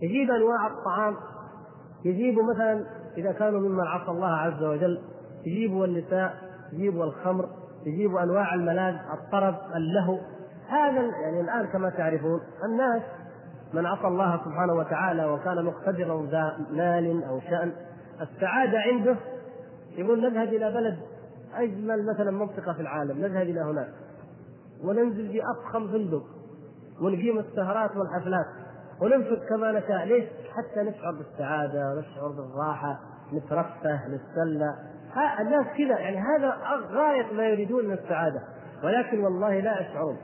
يجيب أنواع الطعام يجيبوا مثلا إذا كانوا ممن عصى الله عز وجل يجيبوا النساء يجيبوا الخمر يجيبوا أنواع الملاذ الطرب اللهو. هذا يعني الآن كما تعرفون الناس من عصى الله سبحانه وتعالى وكان مقتدرا ذا مال أو شأن السعاده عنده يقول نذهب إلى بلد أجمل مثلا منطقة في العالم نذهب إلى هناك وننزل في افخم فندق ونقيم السهرات والحفلات وننفق كما نشاء ليش؟ حتى نشعر بالسعاده ونشعر بالراحة نترفه نتسلى. الناس كذا يعني هذا غاية ما يريدون من السعاده ولكن والله لا يشعرون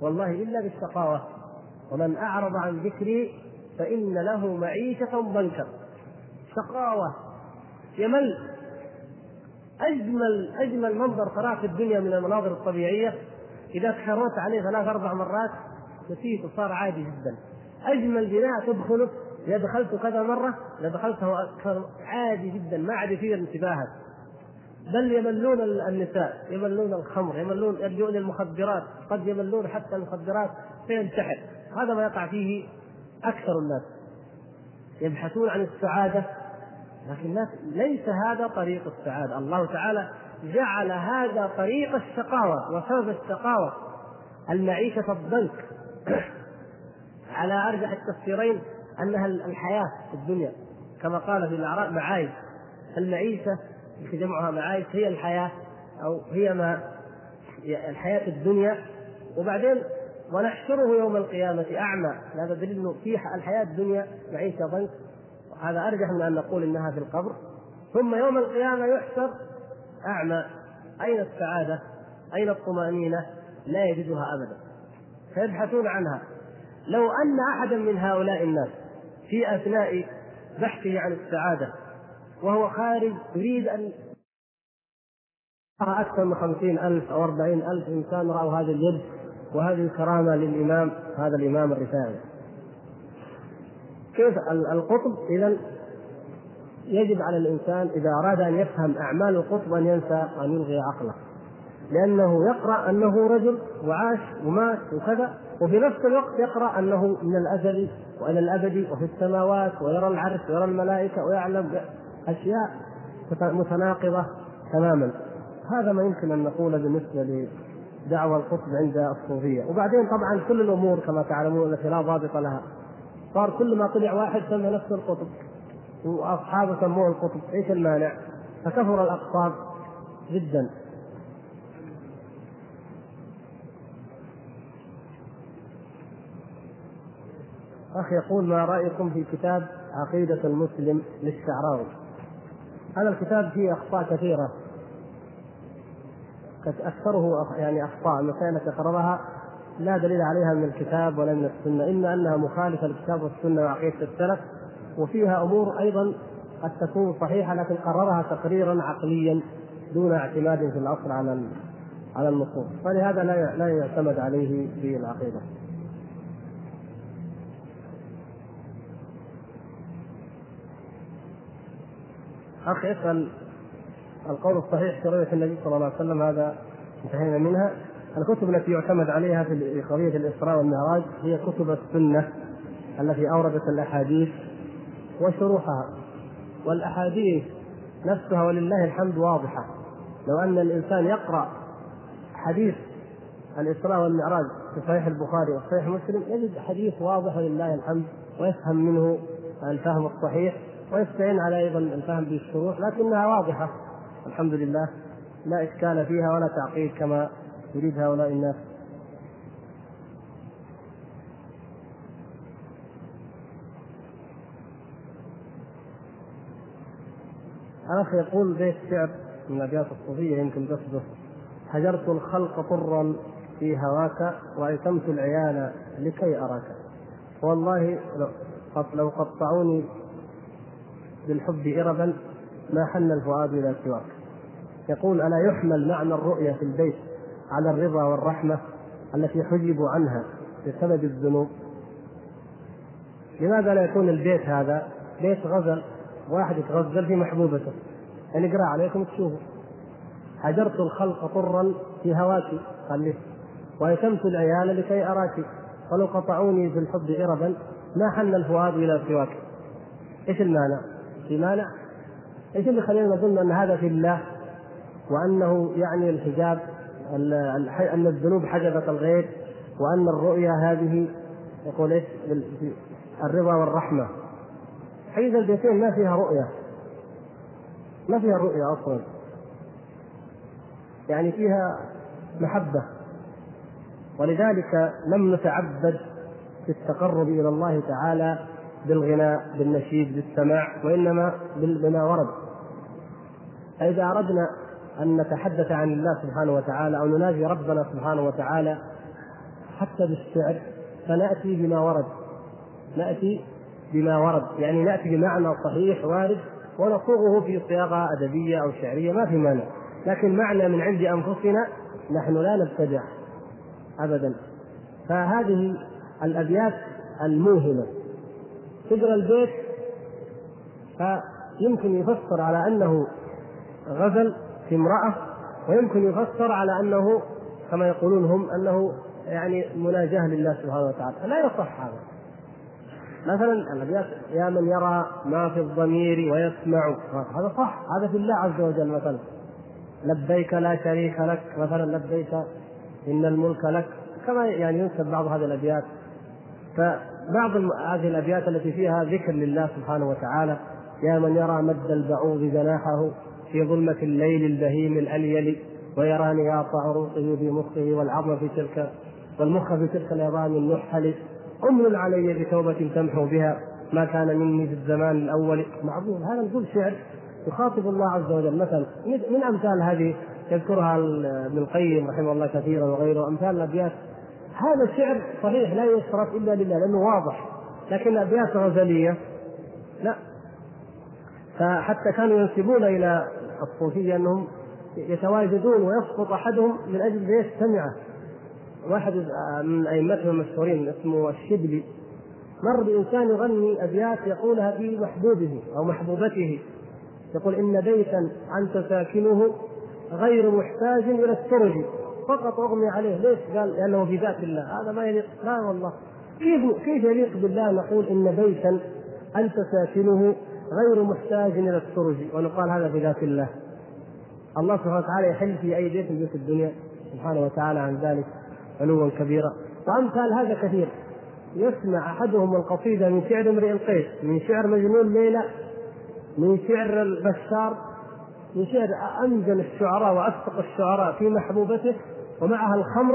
والله إلا بالشقاوة. ومن أعرض عن ذكري فإن له معيشة ضنكا. شقاوة يمل. أجمل أجمل منظر تراه في الدنيا من المناظر الطبيعية. إذا تكررت عليه ثلاث أربع مرات بسيط وصار عادي جدا. أجمل بناء تدخله إذا دخلته كذا مرة اذا دخلته أكثر عادي جدا ما عاد يثير انتباهك بل يملون النساء يملون الخمر يملون يلجؤون المخدرات قد يملون حتى المخدرات فينتحر. هذا ما يقع فيه أكثر الناس. يبحثون عن السعادة لكن ليس هذا طريق السعادة. الله تعالى جعل هذا طريق الشقاوة وسبب الشقاوة. المعيشة الضنك. على أرجح التفسيرين أنها الحياة في الدنيا. كما قال في الاعراب معايش. المعيشه جمعها معايش هي الحياة أو هي ما الحياة الدنيا. وبعدين ونحشره يوم القيامة أعمى. هذا دليل أنه في الحياة الدنيا معيشة ضنك. هذا أرجح من أن نقول إنها في القبر. ثم يوم القيامة يحشر أعمى. أين السعادة؟ أين الطمأنينة؟ لا يجدها أبدا. فيبحثون عنها. لو أن أحدا من هؤلاء الناس في أثناء بحثه عن السعادة وهو خارج يريد أن أكثر من خمسين ألف أو أربعين ألف إنسان رأوا هذه اليد وهذه كرامة للإمام هذا الإمام الرفاعي. كيف القطب؟ إذا يجب على الإنسان إذا أراد أن يفهم أعمال القطب أن ينسى أن يلغي عقله. لأنه يقرأ أنه رجل وعاش ومات وكذا وفي نفس الوقت يقرأ أنه من الأزل وإلى الأبد وفي السماوات ويرى العرش ويرى الملائكة ويعلم أشياء متناقضة تماما. هذا ما يمكن أن نقول بالنسبة لدعوى القطب عند الصوفية. وبعدين طبعا كل الأمور كما تعلمون التي لا ضابط لها. صار كل ما طلع واحد سمى نفسه القطب. وأصحابه سموه القطب. إيش المانع؟ فكثر الاقطاب جدا. أخ يقول ما رأيكم في كتاب عقيدة المسلم للشعراوي؟ هذا الكتاب فيه أخطاء كثيرة. أكثره يعني أخطاء المسائل تقررها لا دليل عليها من الكتاب ولا من السنة إما أنها مخالفة للكتاب والسنة وعقيدة السلف وفيها أمور أيضا قد تكون صحيحة لكن قررها تقريرا عقليا دون اعتماد في الأصل على على النصوص فلهذا لا لا يعتمد عليه في العقيدة. اخ يسال القول الصحيح في رؤيه النبي صلى الله عليه وسلم هذا انتهينا منها. الكتب التي يعتمد عليها في قضية الإسراء والمعراج هي كتب السنة التي أوردت الأحاديث وشروحها. والأحاديث نفسها ولله الحمد واضحة. لو أن الإنسان يقرأ حديث الإسراء والمعراج في صحيح البخاري وصحيح مسلم يجد حديث واضح ولله الحمد ويفهم منه الفهم الصحيح ويستعين على أيضا الفهم بالشروح لكنها واضحة. الحمد لله. لا إشكال فيها ولا تعقيد كما يريد هؤلاء الناس. الاخ يقول بيت شعر من الأبيات الصوفية يمكن تصدق هجرت الخلق طرا في هواك وأيتمت العيال لكي أراك. والله لو قطعوني بالحب إربا ما حن الفؤاد إلى سواك. يقول ألا يحمل معنى الرؤية في البيت على الرضا والرحمة التي حجبوا عنها بسبب الذنوب؟ لماذا لا يكون البيت هذا بيت غزل واحد يتغزل في محبوبته؟ يعني اقرأ عليكم تشوفوا. هجرت الخلق طرا في هواك قال ويتمت العيال لكي أراك. ولو قطعوني في الحب إربا ما حن الفؤاد إلى سواك؟ إيش المانع؟ في مانع؟ إيش اللي خلينا نظن أن هذا في الله؟ وأنه يعني الحجاب أن الذنوب حجبت الغير وأن الرؤيا هذه يقول إيش؟ الرضا والرحمة. حيث البيتين ما فيها رؤيه ما فيها رؤيه أصلا. يعني فيها محبة. ولذلك لم نتعبد في التقرب إلى الله تعالى بالغناء بالنشيد بالسماع وإنما بما ورد. فإذا أردنا أن نتحدث عن الله سبحانه وتعالى أو نناجي ربنا سبحانه وتعالى حتى بالشعر فنأتي بما ورد. نأتي بما ورد يعني نأتي بمعنى صحيح وارد ونصوغه في صياغة أدبية أو شعرية ما في مانع. لكن معنى من عند أنفسنا نحن لا نبتدع أبدا. فهذه الأبيات الموهمة. تقرا البيت فيمكن يفسر على أنه غزل في امرأة ويمكن يفسر على أنه كما يقولون هم أنه يعني مناجاة لله سبحانه وتعالى. لا يصح هذا. مثلا الأبيات يا من يرى ما في الضمير ويسمع. هذا صح هذا في الله عز وجل مثلا. لبيك لا شريك لك مثلا لبيك إن الملك لك كما يعني ينسب بعض هذه الأبيات. فبعض هذه الأبيات التي فيها ذكر لله سبحانه وتعالى يا من يرى مد البعوض جناحه في ظلمة الليل البهيم الأليل ويرى نياط عروقه في مخه والعظم في تلك والمخ في تلك العظام النحل. أمن علي بتوبة تمحو بها ما كان مني في الزمان الأول. معقول؟ هذا نقول شعر يخاطب الله عز وجل. مثلا من أمثال هذه؟ يذكرها ابن القيم رحمه الله كثيرا وغيره. أمثال الأبيات هذا شعر صحيح لا يصرف إلا لله لأنه واضح. لكن الأبيات غزلية لا. فحتى كانوا ينسبون إلى الصوفية أنهم يتواجدون ويسقط أحدهم من أجل يستمعه واحد من أئمتهم المشهورين اسمه الشبلي. مر بإنسان يغني أبيات يقولها في محبوبه أو محبوبته. يقول إن بيتا انت ساكنه غير محتاج إلى السرج فقط أغمي عليه. ليش؟ قال لأنه في ذات الله. هذا ما يليق. لا والله. كيف كيف يليق بالله نقول إن بيتا أنت ساكنه غير محتاج إلى السرج؟ ونقال هذا في ذات الله. الله سبحانه وتعالى يحل في أي بيت من بيوت الدنيا سبحانه وتعالى عن ذلك علوا كبيرا. وأمثال هذا كثير. يسمع أحدهم القصيدة من شعر امرئ القيس من شعر مجنون ليلى من شعر البشار من شعر أنجل الشعراء وأصدق الشعراء في محبوبته. ومعها الخمر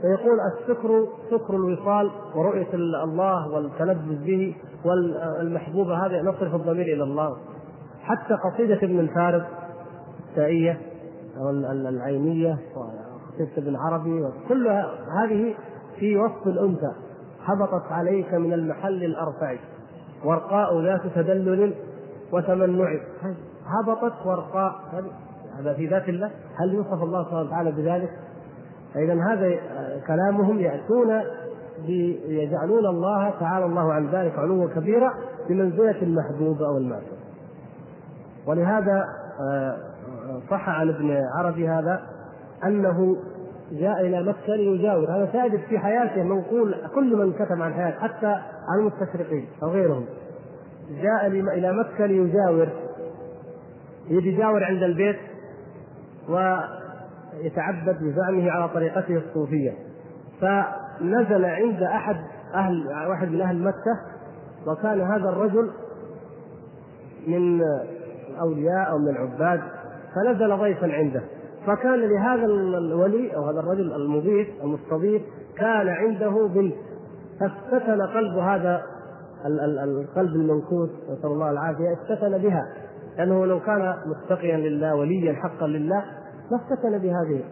فيقول السكر سكر الوصال ورؤية الله والتلذذ به والمحبوبة هذه نصرف الضمير إلى الله. حتى قصيدة ابن الفارس التائية أو العينية قصيدة ابن عربي كلها هذه في وصف الأنثى. هبطت عليك من المحل الأرفع. ورقاء ذات تدلل وتمنع. هبطت ورقاء. هذا في ذات الله. هل يوصف الله سبحانه وتعالى بذلك؟ فإذا هذا كلامهم يأتون يجعلون الله تعالى الله عن ذلك علوا كبيرا بمنزلة المحبوب أو المعشوق ولهذا آه، صح عن ابن عربي هذا أنه جاء إلى مكة ليجاور. هذا ثابت في حياته منقول كل من كتب عن حياته حتى عن المستشرقين أو غيرهم. جاء إلى مكة ليجاور. يجي يجاور عند البيت ويتعبد بزعمه على طريقته الصوفية. فنزل عند أحد أهل واحد من أهل مكة وكان هذا الرجل من الأولياء أو من العباد فنزل ضيفا عنده. فكان لهذا الولي أو هذا الرجل المضيف المستضيف كان عنده بنت. فافتتن قلب هذا القلب المنكوس نسأل الله العافية افتتن بها. لأنه لو كان متقيا لله وليا حقا لله ما افتتن بهذه؟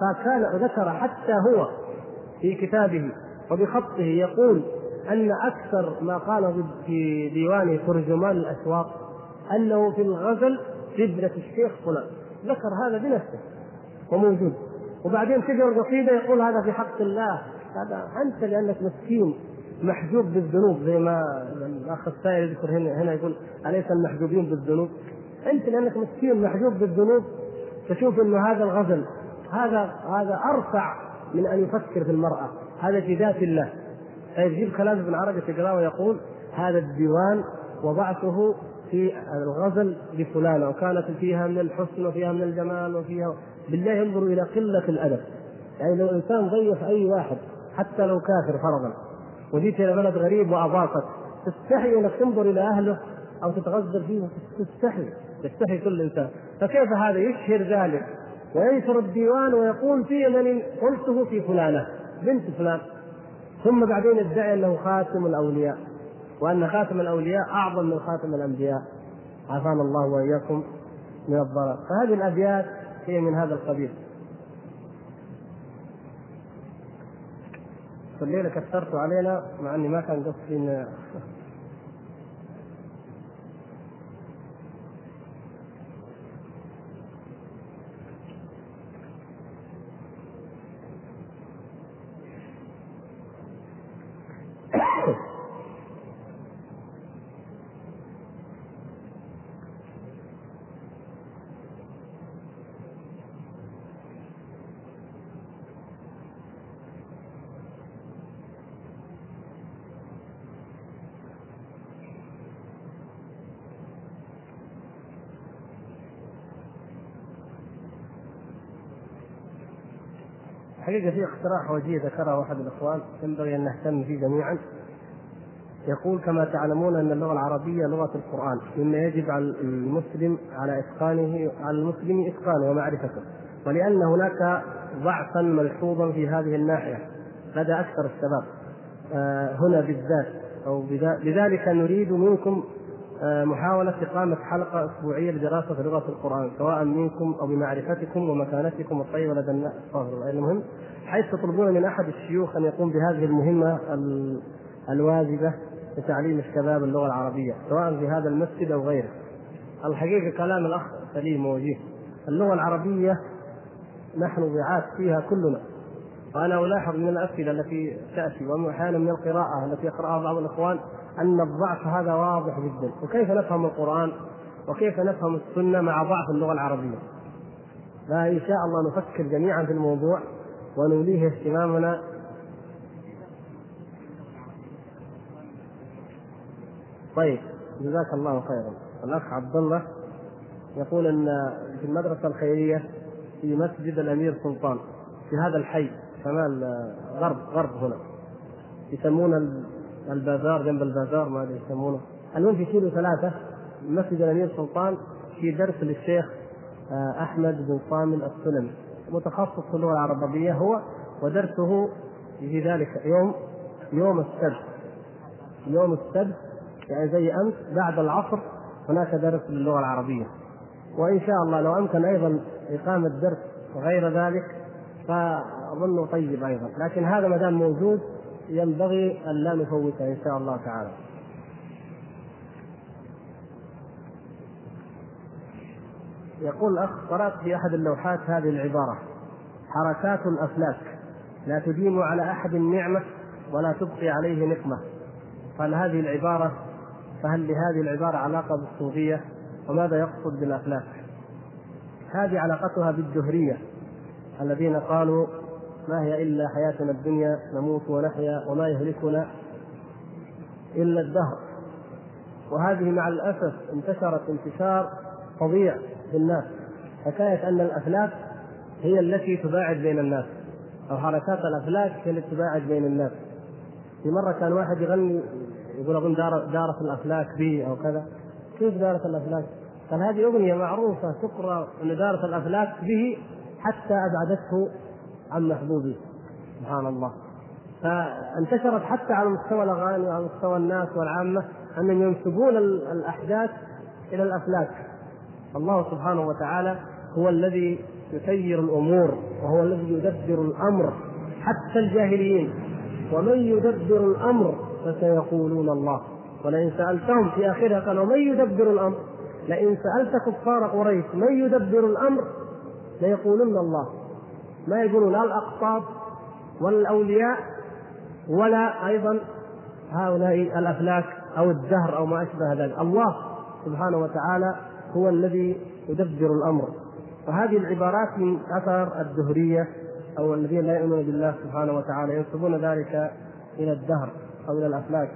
فكان ذكر حتى هو في كتابه وبخطه يقول أن أكثر ما قال في ديوانه ترجمان الأسواق أنه في الغزل ابنة الشيخ فلان. ذكر هذا بنفسه وموجود. وبعدين تقرا القصيده يقول هذا في حق الله. هذا أنت لأنك مسكين محجوب بالذنوب زي ما الأخ السائل يذكر هنا يقول أليس المحجوبين بالذنوب؟ أنت لأنك مسكين محجوب بالذنوب. تشوف إنه هذا الغزل هذا هذا أرفع من أن يفكر في المرأة. هذا في ذات الله. فيجيب كلام ابن عربي تقراه ويقول هذا الديوان وضعته في الغزل لفلانة وكانت فيها من الحسن وفيها من الجمال وفيها بالله ينظر إلى قلة الأدب. يعني لو إنسان ضيف أي واحد حتى لو كافر فرضا وجيت إلى بلد غريب واضافك تستحي إنك تنظر إلى أهله أو تتغزل فيه تستحي يستحي كل إنسان. فكيف هذا؟ يشهر ذلك. وينشر الديوان ويقول في من قلته في فلانة بنت فلان. ثم بعدين يدعي أنه خاتم الأولياء وأن خاتم الأولياء أعظم من خاتم الأنبياء. عافانا الله وإياكم من الضلال فهذه الأبيات هي من هذا القبيل. الليلة كثرت علينا مع أني ما كان قصدي الحقيقة في اقتراح وجيه ذكره احد الإخوان ينبغي أن نهتم فيه جميعا. يقول كما تعلمون أن اللغة العربية لغة القرآن مما يجب على المسلم على إتقانه على المسلم إتقانه ومعرفته ولأن هناك ضعفا ملحوظا في هذه الناحية لدى أكثر الشباب آه، هنا بالذات أو لذلك نريد منكم محاولة إقامة حلقة أسبوعية لدراسة لغة القرآن سواء منكم أو بمعرفتكم ومكانتكم الطيبة لدى الناس. المهم حيث تطلبون من أحد الشيوخ أن يقوم بهذه المهمة الواجبة لتعليم الشباب اللغة العربية سواء في هذا المسجد أو غيره. الحقيقة كلام الأخ سليم ووجيه اللغة العربية نحن ضعاف فيها كلنا. وأنا ألاحظ من الأسئلة التي تأتي وأحيانا من القراءة التي يقرأها بعض الإخوان أن الضعف هذا واضح جدا. وكيف نفهم القرآن؟ وكيف نفهم السنة مع ضعف اللغة العربية؟ فإن شاء الله نفكر جميعا في الموضوع ونوليه اهتمامنا. طيب جزاك الله خيرا. الأخ عبد الله يقول إن في المدرسة الخيرية في مسجد الأمير سلطان في هذا الحي شمال غرب غرب هنا يسمون البازار جنب البازار ما أدري يسمونه. المهم في كيلو ثلاثة مسجد الأمير سلطان في درس للشيخ آه، أحمد بن صامل السلمي. متخصص في اللغة العربية هو ودرسه في ذلك يوم يوم السبت. يوم السبت يعني زي أمس بعد العصر هناك درس للغة العربية. وإن شاء الله لو أمكن أيضا إقامة درس غير ذلك فأظنه طيب أيضا. لكن هذا ما دام موجود ينبغي أن لا نفوته إن شاء الله تعالى. يقول الاخ قرأت في أحد اللوحات هذه العبارة. حركات الافلاك لا تديم على أحد نعمه ولا تبقي عليه نقمة. قال هذه العبارة فهل لهذه العبارة علاقة بالصوفية؟ وماذا يقصد بالأفلاك؟ هذه علاقتها بالدهرية الذين قالوا ما هي إلا حياتنا الدنيا نموت ونحيا وما يهلكنا إلا الدهر. وهذه مع الأسف انتشرت انتشار فظيع في الناس. حكاية أن الأفلاك هي التي تباعد بين الناس أو حركات الأفلاك هي التي تباعد بين الناس. في مرة كان واحد يغني يقول دار دارت الأفلاك بي أو كذا. كيف دارت الأفلاك؟ قال هذه أغنية معروفة تقرا أن دارت الأفلاك به حتى أبعدته عن محبوبه سبحان الله. فانتشرت حتى على مستوى الأغاني وعلى مستوى الناس والعامة أنهم ينسبون الأحداث إلى الافلاك الله سبحانه وتعالى هو الذي يسير الأمور وهو الذي يدبر الأمر حتى الجاهليين. ومن يدبر الأمر فسيقولون الله. ولئن سألتهم في آخرها قال ومن يدبر الأمر؟ لئن سألت كفار قريش من يدبر الأمر؟ ليقولن الله. ما يقولون لا الأقطاب ولا الأولياء ولا أيضا هؤلاء الأفلاك أو الدهر أو ما أشبه ذلك. الله سبحانه وتعالى هو الذي يدبر الأمر. وهذه العبارات من أثر الدهرية أو الذين لا يؤمنون بالله سبحانه وتعالى ينسبون ذلك إلى الدهر أو إلى الأفلاك.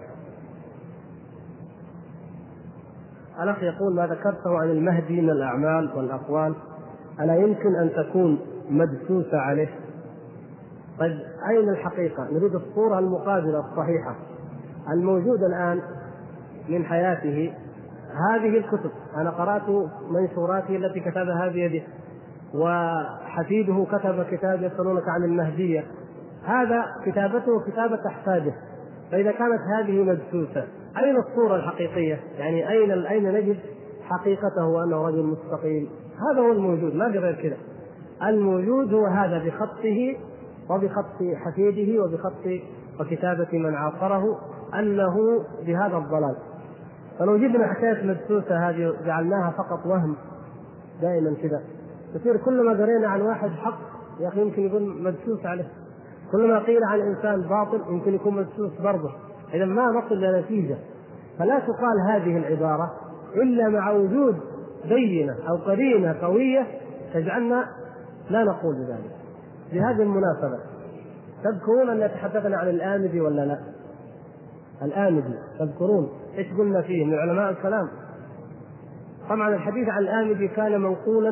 الأخ يقول ما ذكرته عن المهدي من الأعمال والأقوال ألا يمكن أن تكون مدسوسة عليه طيب أين الحقيقة؟ نريد الصورة المقابلة الصحيحة الموجودة الآن من حياته هذه الكتب أنا قرأت منشوراته التي كتبها بيده وحفيده كتب كتاب يسألونك عن المهدية هذا كتابته كتابة أحفاده فإذا كانت هذه مدسوسة أين الصورة الحقيقية؟ يعني أين أين نجد حقيقته وأنه رجل مستقيم؟ هذا هو الموجود ما في غير كذا. الموجود هو هذا بخطه وبخط حفيده وبخط وكتابة من عاصره أنه بهذا الضلال. فلو جبنا حكاية مدسوسة هذه جعلناها فقط وهم دائما كذا يصير كلما قرينا عن واحد حق يا أخي يمكن يقول مدسوس عليه. كلما قيل عن إنسان باطل يمكن يكون مدسوس برضه. إذا ما نصل إلى نتيجة. فلا تقال هذه العبارة إلا مع وجود بينة أو قرينة قوية تجعلنا لا نقول بذلك بهذه المناسبة تذكرون أن تحدثنا عن الآمدي ولا لا؟ الآمدي تذكرون إيش قلنا فيه من علماء الكلام؟ طبعا الحديث عن الآمدي كان منقولا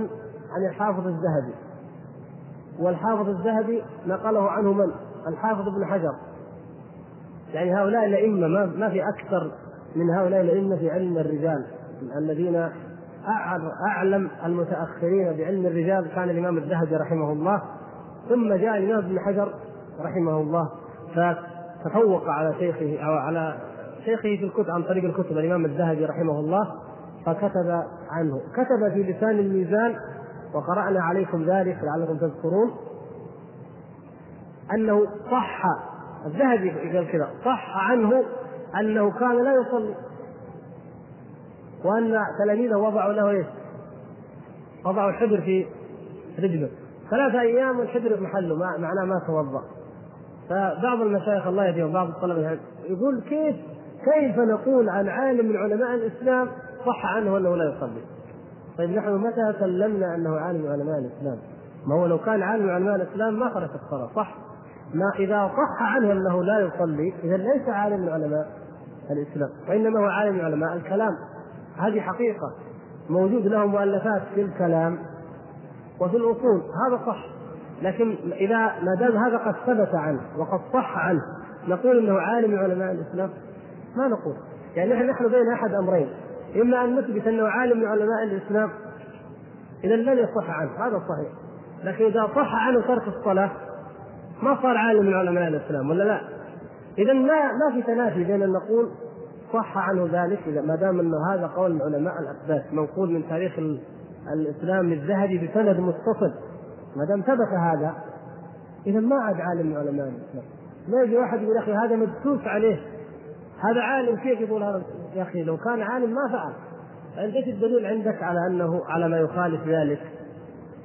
عن الحافظ الذهبي والحافظ الذهبي نقله عنه من؟ الحافظ ابن حجر يعني هؤلاء الأئمة ما ما في أكثر من هؤلاء الأئمة في علم الرجال الذين أعلم المتأخرين بعلم الرجال كان الإمام الذهبي رحمه الله ثم جاء الإمام ابن حجر رحمه الله فتفوق على شيخه أو على شيخه في الكتب عن طريق الكتب الإمام الذهبي رحمه الله فكتب عنه. كتب في لسان الميزان وقرأنا عليكم ذلك لعلكم تذكرون أنه صح الذهبي قال كذا صح عنه أنه كان لا يصلي وأن تلاميذه وضعوا له إيش؟ وضعوا الحبر في رجله. ثلاثة أيام والحبر في محله معناه ما توضأ. فبعض المشايخ الله يهديهم بعض الطلبة يقول كيف كيف نقول عن عالم من علماء الإسلام صح عنه أنه لا يصلي؟ طيب نحن متى سلمنا أنه عالم من علماء الإسلام؟ ما هو لو كان عالم من علماء الإسلام ما خرج الصلاة صح؟ ما إذا صح عنه أنه لا يصلي إذا ليس عالم من علماء الإسلام وإنما هو عالم من علماء الكلام. هذه حقيقة موجود له مؤلفات في الكلام وفي الأصول هذا صح. لكن إذا ما دام هذا قد ثبت عنه وقد صح عنه نقول إنه عالم من علماء الإسلام؟ ما نقول. يعني نحن نحن بين أحد أمرين إما أن نثبت أنه عالم من علماء الإسلام إذا لن يصح عنه هذا صحيح. لكن إذا صح عنه ترك الصلاة ما صار عالم من علماء الإسلام ولا لا؟ إذا ما ما في تنافي بين أن نقول صح عنه ذلك ما دام انه هذا قول من علماء الأثبات منقول من تاريخ الإسلام الذهبي بسند متصل. ما دام ثبت هذا إذا ما عاد عالم من علماء الاسلام ما يجي واحد يقول يا أخي هذا مدسوس عليه. هذا عالم كيف يقول هذا؟ يا أخي لو كان عالم ما فعل. فانت إيش الدليل عندك على أنه على ما يخالف ذلك؟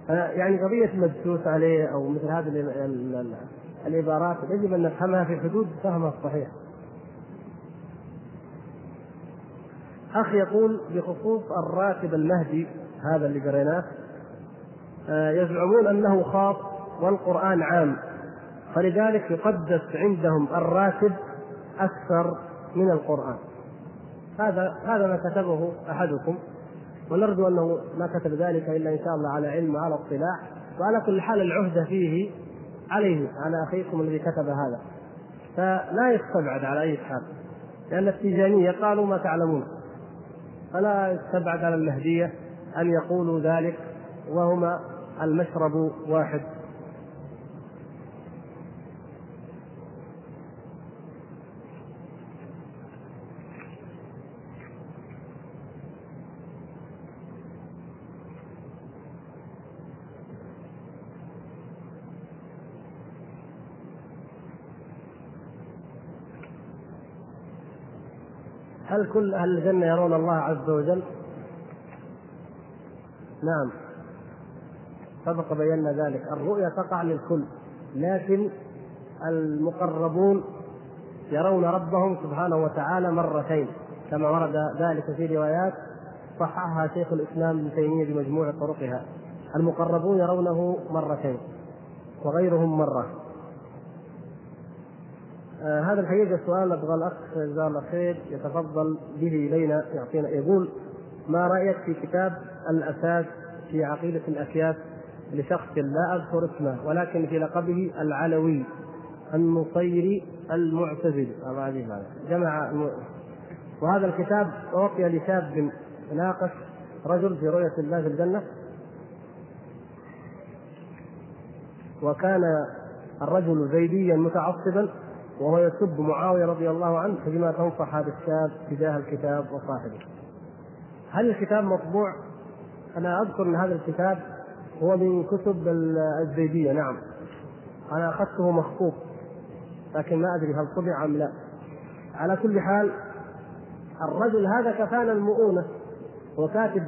يعني قضية مدسوس عليه أو مثل هذه العبارات يجب أن نفهمها في حدود فهمها الصحيح. أخ يقول بخصوص الراتب المهدي هذا اللي قريناه آه، يزعمون أنه خاص والقرآن عام. فلذلك يقدس عندهم الراتب أكثر من القرآن. هذا هذا ما كتبه أحدكم. ونرجو أنه ما كتب ذلك إلا إن شاء الله على علم وعلى اطلاع. وعلى كل حال العهده فيه عليه على أخيكم الذي كتب هذا. فلا يستبعد على أي حال. لأن التيجانية قالوا ما تعلمون. فلا يستبعد على المهديه أن يقولوا ذلك وهما المشرب واحد. هل كل أهل الجنة يرون الله عز وجل؟ نعم. سبق بينا ذلك. الرؤيا تقع للكل لكن المقربون يرون ربهم سبحانه وتعالى مرتين كما ورد ذلك في روايات صححها شيخ الإسلام ابن تيمية بمجموع طرقها. المقربون يرونه مرتين وغيرهم مرة. آه هذا الحقيقة سؤال أبغى الأخ جزاه الله خير يتفضل به إلينا يعطينا يقول ما رأيك في كتاب الأساس في عقيدة الاكياس لشخص لا أذكر اسمه ولكن في لقبه العلوي النصيري المعتزلي جمع وهذا الكتاب أعطي لشاب ناقش رجل في رؤية الله في الجنة وكان الرجل زيديا متعصبا وهو يسب معاوية رضي الله عنه فبما تنصح هذا الشاب تجاه الكتاب وصاحبه. هل الكتاب مطبوع؟ أنا أذكر أن هذا الكتاب هو من كتب الزيدية نعم أنا أخذته مخطوط لكن ما أدري هل طبع أم لا على كل حال الرجل هذا كفانا المؤونة هو كاتب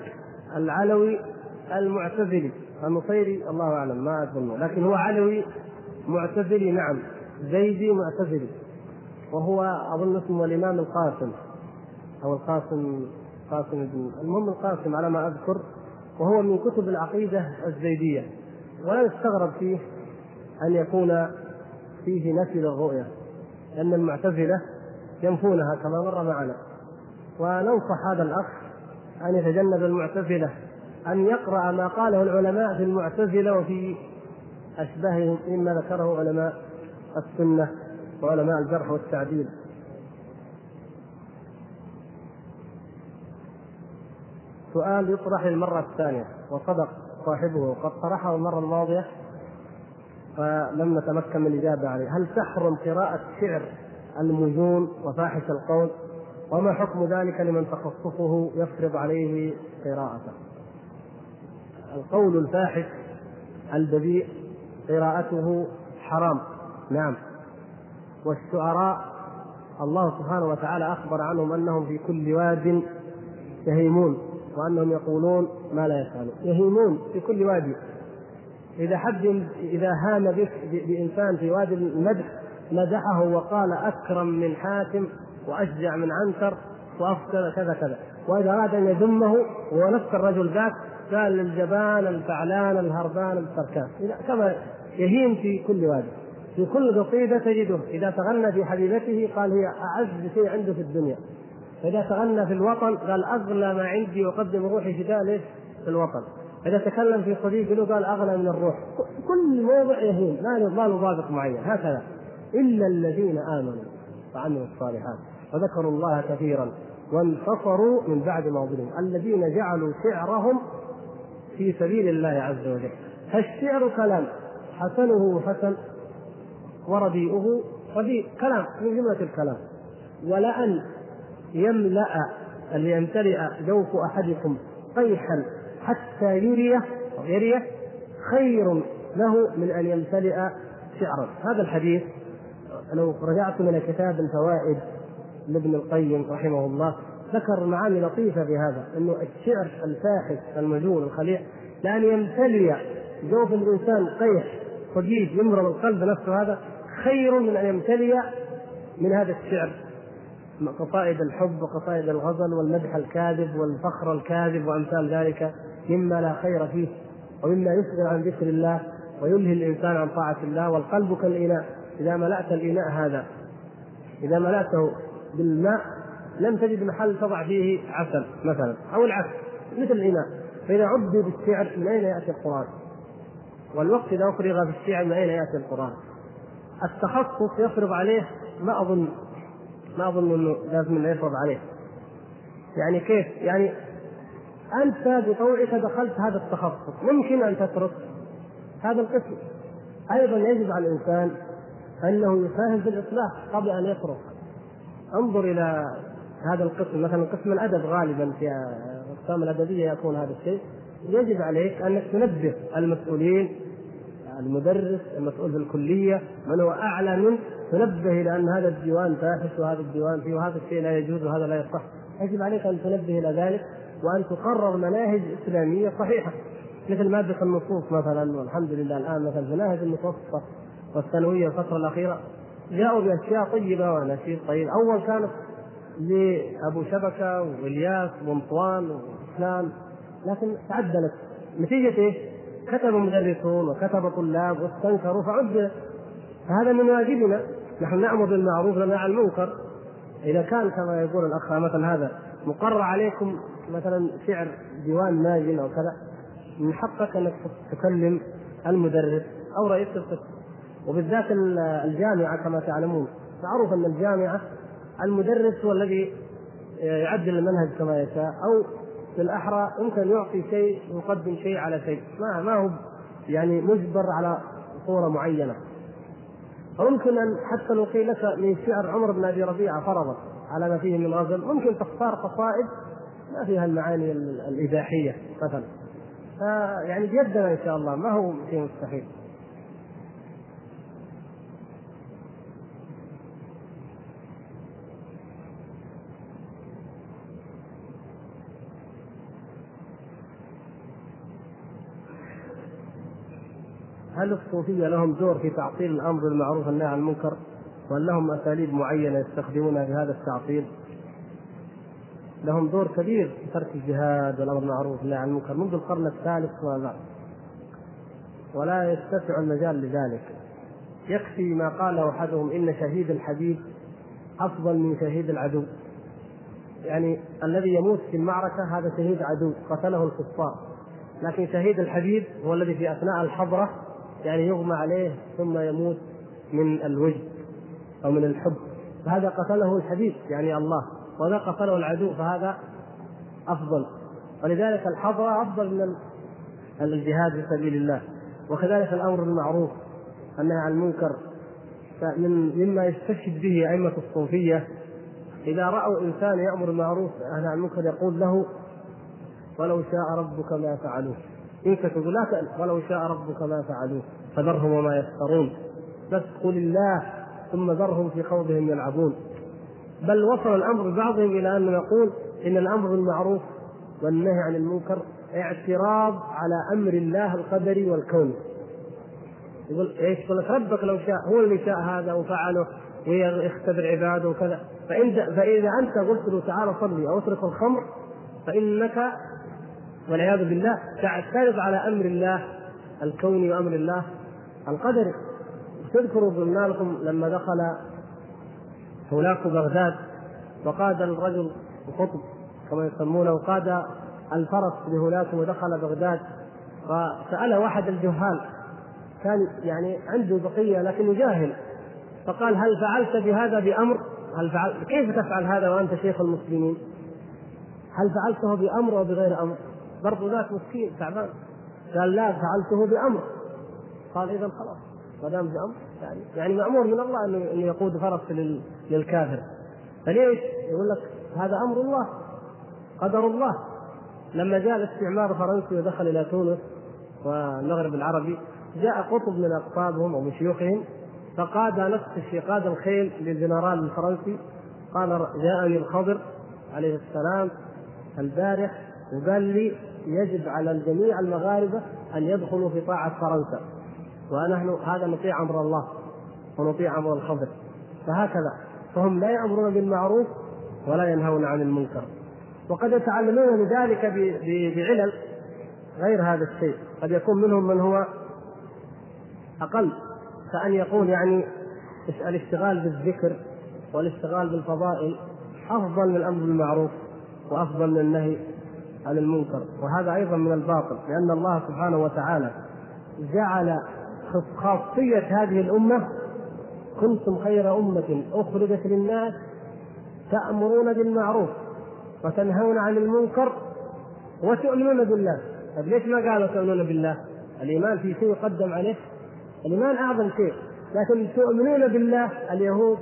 العلوي المعتزلي النصيري الله أعلم ما أظنه لكن هو علوي معتزلي نعم زيدي معتزلي وهو أظن اسمه الإمام القاسم أو القاسم قاسم المهم القاسم على ما أذكر وهو من كتب العقيدة الزيدية ولا يستغرب فيه أن يكون فيه نفي للرؤية لأن المعتزلة ينفونها كما مر معنا. وننصح هذا الأخ أن يتجنب المعتزلة أن يقرأ ما قاله العلماء في المعتزلة وفي أشبههم مما ذكره علماء السنة وعلماء الجرح والتعديل. سؤال يطرح للمرة الثانية وصدق صاحبه وقد طرحه المرة الماضية فلم نتمكن من الإجابة عليه. هل تحرم قراءة شعر المجون وفاحش القول؟ وما حكم ذلك لمن تخصصه يفرض عليه قراءته؟ القول الفاحش البذيء قراءته حرام. نعم. والشعراء الله سبحانه وتعالى أخبر عنهم أنهم في كل واد يهيمون وأنهم يقولون ما لا يفعلون. يهيمون في كل وادي إذا حد إذا هام بك بإنسان في وادي المدح مدحه وقال أكرم من حاتم وأشجع من عنتر وأفضل كذا كذا وإذا أراد أن يذمه هو نفس الرجل ذاك قال الجبان الفعلان الهربان التركان كما يهين في كل وادي في كل قصيدة تجده. إذا تغنى في حبيبته قال هي أعز شيء عنده في الدنيا. إذا تغنى في الوطن قال أغلى ما عندي وقدم روحي فداء ليش؟ في الوطن. إذا تكلم في صديق له قال أغلى من الروح. كل موضع يهين ما له ضابط معين. هكذا. إلا الذين آمنوا وعملوا الصالحات وذكروا الله كثيرا وانتصروا من بعد ما ظلموا. الذين جعلوا شعرهم في سبيل الله عز وجل. فالشعر كلام. حسنه حسن. ورديئه رديء كلام من جملة الكلام. ولأن يملأ أن يمتلئ جوف أحدكم قيحا حتى يريه يريه خير له من أن يمتلئ شعرا. هذا الحديث لو رجعت من كتاب الفوائد لابن القيم رحمه الله ذكر معاني لطيفة في هذا إنه الشعر الفاحش المجنون الخليع لأن يمتلي جوف الإنسان قيح صديق يمرض القلب نفسه هذا خير من أن يمتلي من هذا الشعر قصائد الحب وقصائد الغزل والمدح الكاذب والفخر الكاذب وأمثال ذلك مما لا خير فيه ومما يشغل عن ذكر الله ويلهي الإنسان عن طاعة الله والقلب كالإناء إذا ملأت الإناء هذا إذا ملأته بالماء لم تجد محل تضع فيه عسل مثلا أو العكس مثل الإناء فإذا عبد بالشعر من أين يأتي القرآن؟ والوقت إذا افرغ بالشعر من أين يأتي القرآن؟ التخصص يفرض عليه ما أظن ما أظن إنه لازم إنه يفرض عليه. يعني كيف؟ يعني أنت بطوعك دخلت هذا التخصص. ممكن أن تترك هذا القسم. أيضا يجب على الإنسان أنه يساهم في الإصلاح قبل أن يترك. انظر إلى هذا القسم. مثلا قسم الأدب غالبا في الاقسام الأدبية يكون هذا الشيء. يجب عليك أنك تنبه المسؤولين المدرس المسؤول في الكلية من هو أعلى منك تنبه إلى أن هذا الديوان فاحش وهذا الديوان فيه وهذا الشيء لا يجوز وهذا لا يصح. يجب عليك أن تنبه إلى ذلك وأن تقرر مناهج إسلامية صحيحة مثل مادة النصوص مثلا والحمد لله الآن مثلا مناهج المتوسطه والثانويه الفترة الأخيرة جاءوا بأشياء طيبة ونشيط طيب. أول كانت لأبو شبكة وإلياس وانطوان وفلان لكن تعدلت. نتيجة إيش؟ كتب مدرسون وكتب طلاب واستنكروا فعد. فهذا من واجبنا. نحن نأمر بالمعروف وننهى عن المنكر. إذا كان كما يقول الأخ مثلا هذا مقرر عليكم مثلا شعر ديوان ماجن أو كذا من حقك أنك تكلم المدرس أو رئيس القسم. وبالذات الجامعة كما تعلمون. معروف أن الجامعة المدرس هو الذي يعدل المنهج كما يشاء أو في الأحرى يمكن يعطي شيء يقدم شيء على شيء. ما ما هو يعني مجبر على صورة معينة. ويمكن أن حتى لو قيل لك من شعر عمر بن أبي ربيعة فرضا على ما فيه من غزل ممكن تختار قصائد ما فيها المعاني الإباحية مثلا. فيعني بيدنا إن شاء الله ما هو شيء مستحيل. هل الصوفية لهم دور في تعطيل الأمر بالمعروف والنهي عن المنكر؟ وهل لهم أساليب معينة يستخدمونها في هذا التعطيل؟ لهم دور كبير في ترك الجهاد والأمر بالمعروف والنهي عن المنكر منذ القرن الثالث وما ولا يتسع المجال لذلك يكفي ما قاله أحدهم إن شهيد الحبيب أفضل من شهيد العدو يعني الذي يموت في المعركة هذا شهيد عدو قتله الكفار لكن شهيد الحبيب هو الذي في أثناء الحضرة يعني يغمى عليه ثم يموت من الوجد أو من الحب. فهذا قتله الحبيب يعني الله وذا قتله العدو فهذا أفضل. ولذلك الحضرة أفضل من الجهاد في سبيل الله. وكذلك الأمر بالمعروف النهي عن المنكر. من مما يستشهد به أئمة الصوفية إذا رأوا إنسان يأمر بالمعروف عن المنكر يقول له ولو شاء ربك ما فعلوه. كتبوا لا ولو شاء ربك ما فعلوه فذرهم وما يفترون. بس قل الله ثم ذرهم في خوضهم يلعبون. بل وصل الأمر بعضهم إلى أن نقول إن الأمر بالمعروف والنهي عن المنكر اعتراض على أمر الله القدري والكوني يقول إيش؟ يقول لك ربك لو شاء هو اللي شاء هذا وفعله ويختبر عباده وكذا. فإن فإذا أنت قلت له تعالى صلي أو اترك الخمر فإنك والعياذ بالله تعترض على أمر الله الكوني وأمر الله القدري تذكروا قلنا لكم لما دخل هولاك بغداد وقاد الرجل القطب كما يسمونه قاد الفرس بهولاك ودخل بغداد فسأل واحد الجهال كان يعني عنده بقية لكنه جاهل فقال هل فعلت بهذا بأمر؟ هل فعل كيف تفعل هذا وأنت شيخ المسلمين؟ هل فعلته بأمر أو بغير أمر؟ برضو ذاك مسكين تعبان قال لا فعلته بأمر. قال إذا خلاص ما دام بأمر يعني يعني مأمور من الله انه يقود فرس للكافر. فليش؟ يقول لك هذا أمر الله قدر الله. لما جاء الاستعمار الفرنسي ودخل إلى تونس والمغرب العربي جاء قطب من أقطابهم أو من شيوخهم فقاد نفس الشيء قاد الخيل للجنرال الفرنسي. قال جاءني الخضر عليه السلام البارح وقال لي يجب على الجميع المغاربة أن يدخلوا في طاعة فرنسا. ونحن هذا نطيع أمر الله ونطيع أمر الخضر. فهكذا فهم لا يأمرون بالمعروف ولا ينهون عن المنكر. وقد يتعلمون لذلك بعلل غير هذا الشيء. قد يكون منهم من هو أقل. كأن يقول يعني الاشتغال بالذكر والاشتغال بالفضائل أفضل من الأمر بالمعروف وأفضل من النهي عن المنكر وهذا أيضا من الباطل لأن الله سبحانه وتعالى جعل خاصية هذه الأمة كنتم خير أمة أخرجت للناس تأمرون بالمعروف وتنهون عن المنكر وتؤمنون بالله. طيب ليش ما قالوا تؤمنون بالله؟ الإيمان في شيء يقدم عليه؟ الإيمان أعظم شيء لكن تؤمنون بالله اليهود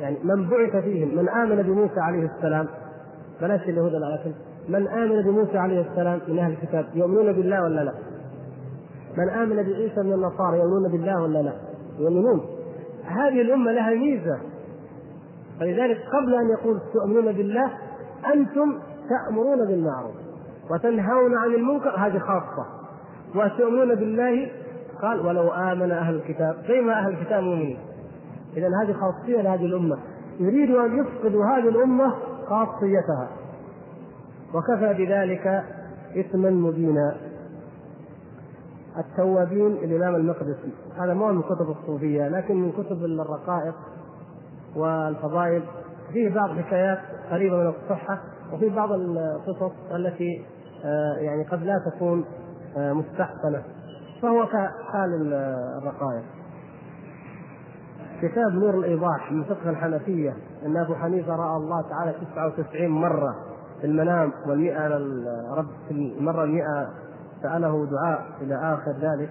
يعني من بعث فيهم من آمن بموسى عليه السلام. بلاش اليهود لكن من آمن بموسى عليه السلام من أهل الكتاب يؤمنون بالله ولا لا؟ من آمن بعيسى من النصارى يؤمنون بالله ولا لا؟ يؤمنون. هذه الأمة لها ميزة. فلذلك قبل أن يقول تؤمنون بالله أنتم تأمرون بالمعروف وتنهون عن المنكر هذه خاصة. وتؤمنون بالله قال ولو آمن أهل الكتاب زي ما أهل الكتاب مؤمنين. اذا هذه خاصية لهذه الأمة. يريد أن يفقدوا هذه الأمة خاصيتها. وكفى بذلك إثما مبينا. التوابين الإمام المقدسي هذا مو من كتب الصوفية لكن من كتب الرقائق والفضائل. فيه بعض حكايات قريبة من الصحة وفي بعض القصص التي آه، يعني قد لا تكون آه، مستحسنة. فهو كحال الرقائق. كتاب نور الإيضاح من فقه الحنفية أن أبو حنيفة رأى الله تعالى 99 مرة. في المنام والمئة رب في المرة المئة سأله دعاء إلى آخر ذلك.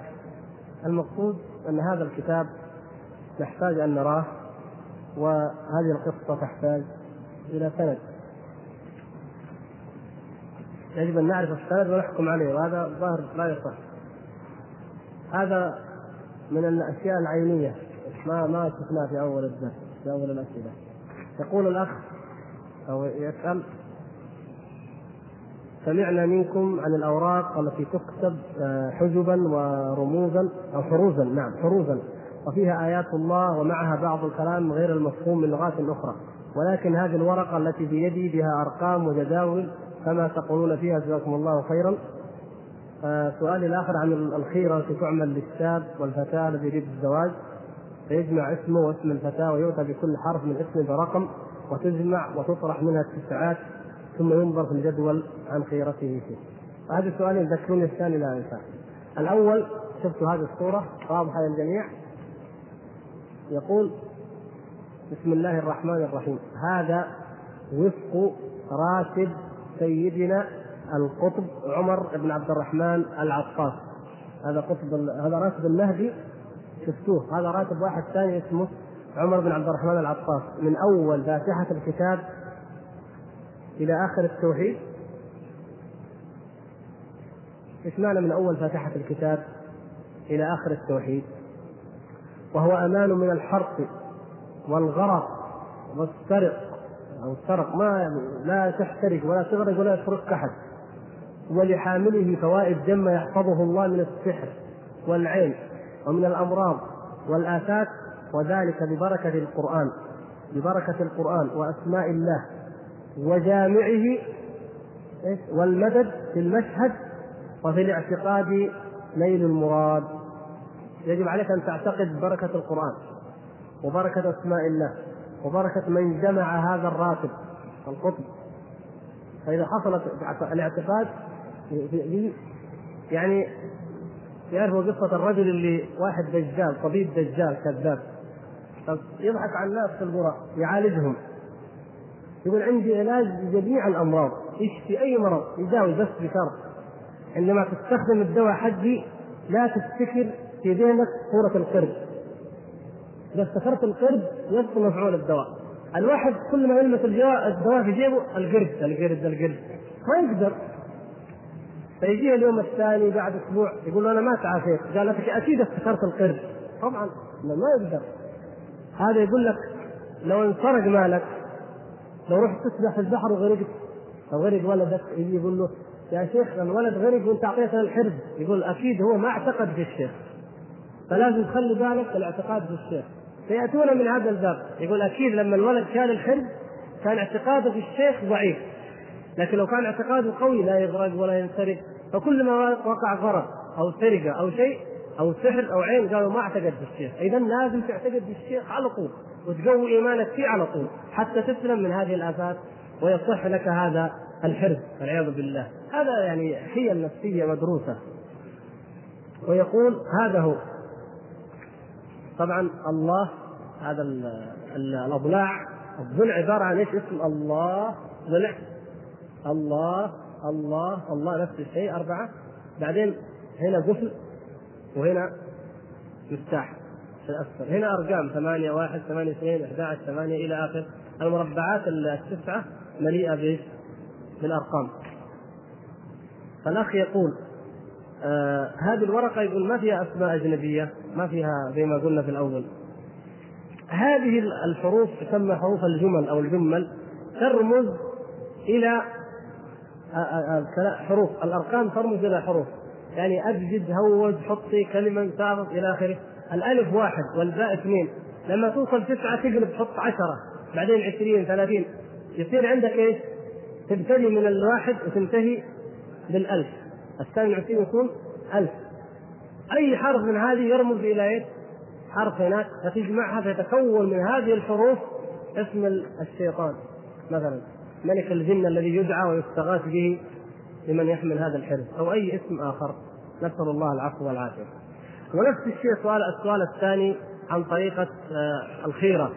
المقصود أن هذا الكتاب نحتاج أن نراه وهذه القصة تحتاج إلى سند. يجب أن نعرف السند ونحكم عليه وهذا الظاهر لا يصح. هذا من الأشياء العينية ما ما شفناه في أول الدرس في أول الأسئلة. يقول الأخ أو يسأل سمعنا منكم عن الأوراق التي تكتب آه، حجبا ورموزا أو حروزا نعم حروزا. وفيها آيات الله ومعها بعض الكلام غير المفهوم من لغات أخرى. ولكن هذه الورقة التي بيدي بها أرقام وجداول كما تقولون فيها جزاكم الله خيرا. آه، سؤالي الآخر عن الخيرة التي تعمل للشاب والفتاة الذي يريد الزواج. فيجمع اسمه واسم الفتاة ويؤتى بكل حرف من اسمه برقم وتجمع وتطرح منها التسعات. ثم ينظر في الجدول عن خيرته فيه. هذا السؤال يذكرني الثاني لا انساه الأول شفتوا هذه الصورة واضحة للجميع. يقول بسم الله الرحمن الرحيم. هذا وفق راتب سيدنا القطب عمر بن عبد الرحمن العطاس. هذا قطب هذا راتب المهدي. شفتوه؟ هذا راتب واحد ثاني اسمه عمر بن عبد الرحمن العطاس. من أول فاتحة الكتاب إلى آخر التوحيد؟ إيش معنى من أول فاتحة الكتاب إلى آخر التوحيد؟ وهو أمان من الحرق والغرق والسرق. أو السرق ما لا تحترق ولا تغرق ولا يسرقك أحد. ولحامله فوائد جمة يحفظه الله من السحر والعين ومن الأمراض والآفات وذلك ببركة القرآن ببركة القرآن وأسماء الله. وجامعه والمدد في المشهد وفي الاعتقاد نيل المراد. يجب عليك أن تعتقد بركة القرآن وبركة أسماء الله وبركة من جمع هذا الراتب القطب. فإذا حصلت الاعتقاد يعني يعرفوا قصة الرجل اللي واحد دجال طبيب دجال كذاب. يضحك على الناس في القرى يعالجهم. يقول عندي علاج لجميع الأمراض. يشفي أي مرض يداوي بس بشرط؟ عندما تستخدم الدواء حقي لا تفتكر في ذهنك صورة القرد. إذا افتكرت القرد يبطل مفعول الدواء. الواحد كل ما يلمس الدواء في جيبه القرد القرد القرد. ما يقدر. فيجيه اليوم الثاني بعد أسبوع يقول له أنا ما تعافيت. قال لك أكيد افتكرت القرد. طبعا ما يقدر. هذا يقول لك لو انسرق مالك لو رحت تسبح في البحر وغرقت أو غرق ولدك يجي يقول له يا شيخ الولد غرق وانت أعطيته الحرز. يقول أكيد هو ما اعتقد في الشيخ. فلازم تخلي بالك الاعتقاد في الشيخ. فيأتون من هذا الباب. يقول أكيد لما الولد كان الحرز كان اعتقاده في الشيخ ضعيف. لكن لو كان اعتقاده قوي لا يغرق ولا ينسرق. فكل ما وقع غرق أو سرقه أو شيء أو سحر أو عين قالوا ما اعتقد في الشيخ اذا لازم تعتقد في الشيخ على طول وتقوي إيمانك فيه على طول حتى تسلم من هذه الآفات ويصح لك هذا الحرز والعياذ بالله. هذا يعني حيل نفسية مدروسة. ويقول هذا هو. طبعا الله هذا الأضلاع الضلع عبارة عن إيش؟ اسم الله. ضلع. الله الله الله نفس الشيء أربعة. بعدين هنا قفل وهنا مفتاح في الأسفل. هنا ثمانية واحد ثمانية اثنين أحد عشر ثمانية إلى آخر. المربعات التسعة مليئة بإيش؟ بالأرقام. فالأخ يقول آه هذه الورقة يقول ما فيها أسماء أجنبية؟ ما فيها زي ما قلنا في الأول. هذه الحروف تسمى حروف الجمل أو الجمل ترمز إلى حروف. الأرقام ترمز إلى حروف. يعني ابجد هوج حطي كلمة ساقط إلى آخره. الألف واحد والباء اثنين. لما توصل تسعة تقلب تحط عشرة. بعدين عشرين ثلاثين. يصير عندك إيش؟ تبتدي من الواحد وتنتهي بالألف. الثاني والعشرين يكون ألف. أي حرف من هذه يرمز إلى إيش؟ حرف هناك. فتجمعها فتكون من هذه الحروف اسم الشيطان. مثلا ملك الجن الذي يدعى ويستغاث به لمن يحمل هذا الحرز أو أي اسم آخر. نسأل الله العفو والعافية. ونفس الشيء سؤال السؤال الثاني عن طريقة آه، الخيرة.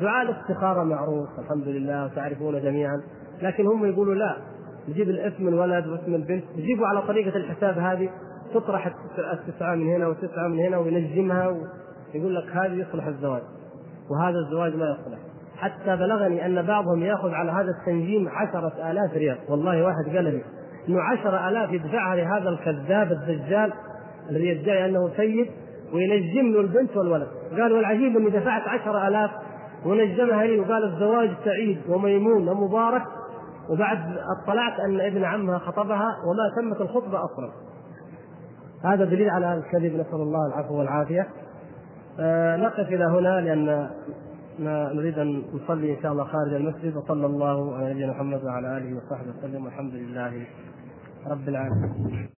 دعاء الاستخارة معروف الحمد لله وتعرفون جميعا. لكن هم يقولوا لا نجيب الاسم الولد واسم البنت نجيبه على طريقة الحساب هذه تطرح التسعة من هنا وتسعه من هنا وينجمها ويقول لك هذه يصلح الزواج وهذا الزواج لا يصلح. حتى بلغني أن بعضهم يأخذ على هذا التنجيم عشرة آلاف ريال. والله واحد قال لي إنه عشرة آلاف يدفعها لهذا الكذاب الدجال الذي يدعي أنه سيد وينجم له البنت والولد. قال والعجيب أني دفعت عشرة آلاف ونجمها لي وقال الزواج سعيد وميمون ومبارك. وبعد اطلعت أن ابن عمها خطبها وما تمت الخطبة أصلا. هذا دليل على الكذب. نسأل الله العفو والعافية. آه نقف إلى هنا لأن نريد أن نصلي إن شاء الله خارج المسجد. وصلى الله على نبينا محمد وعلى آله وصحبه وسلم. والحمد لله رب العالمين.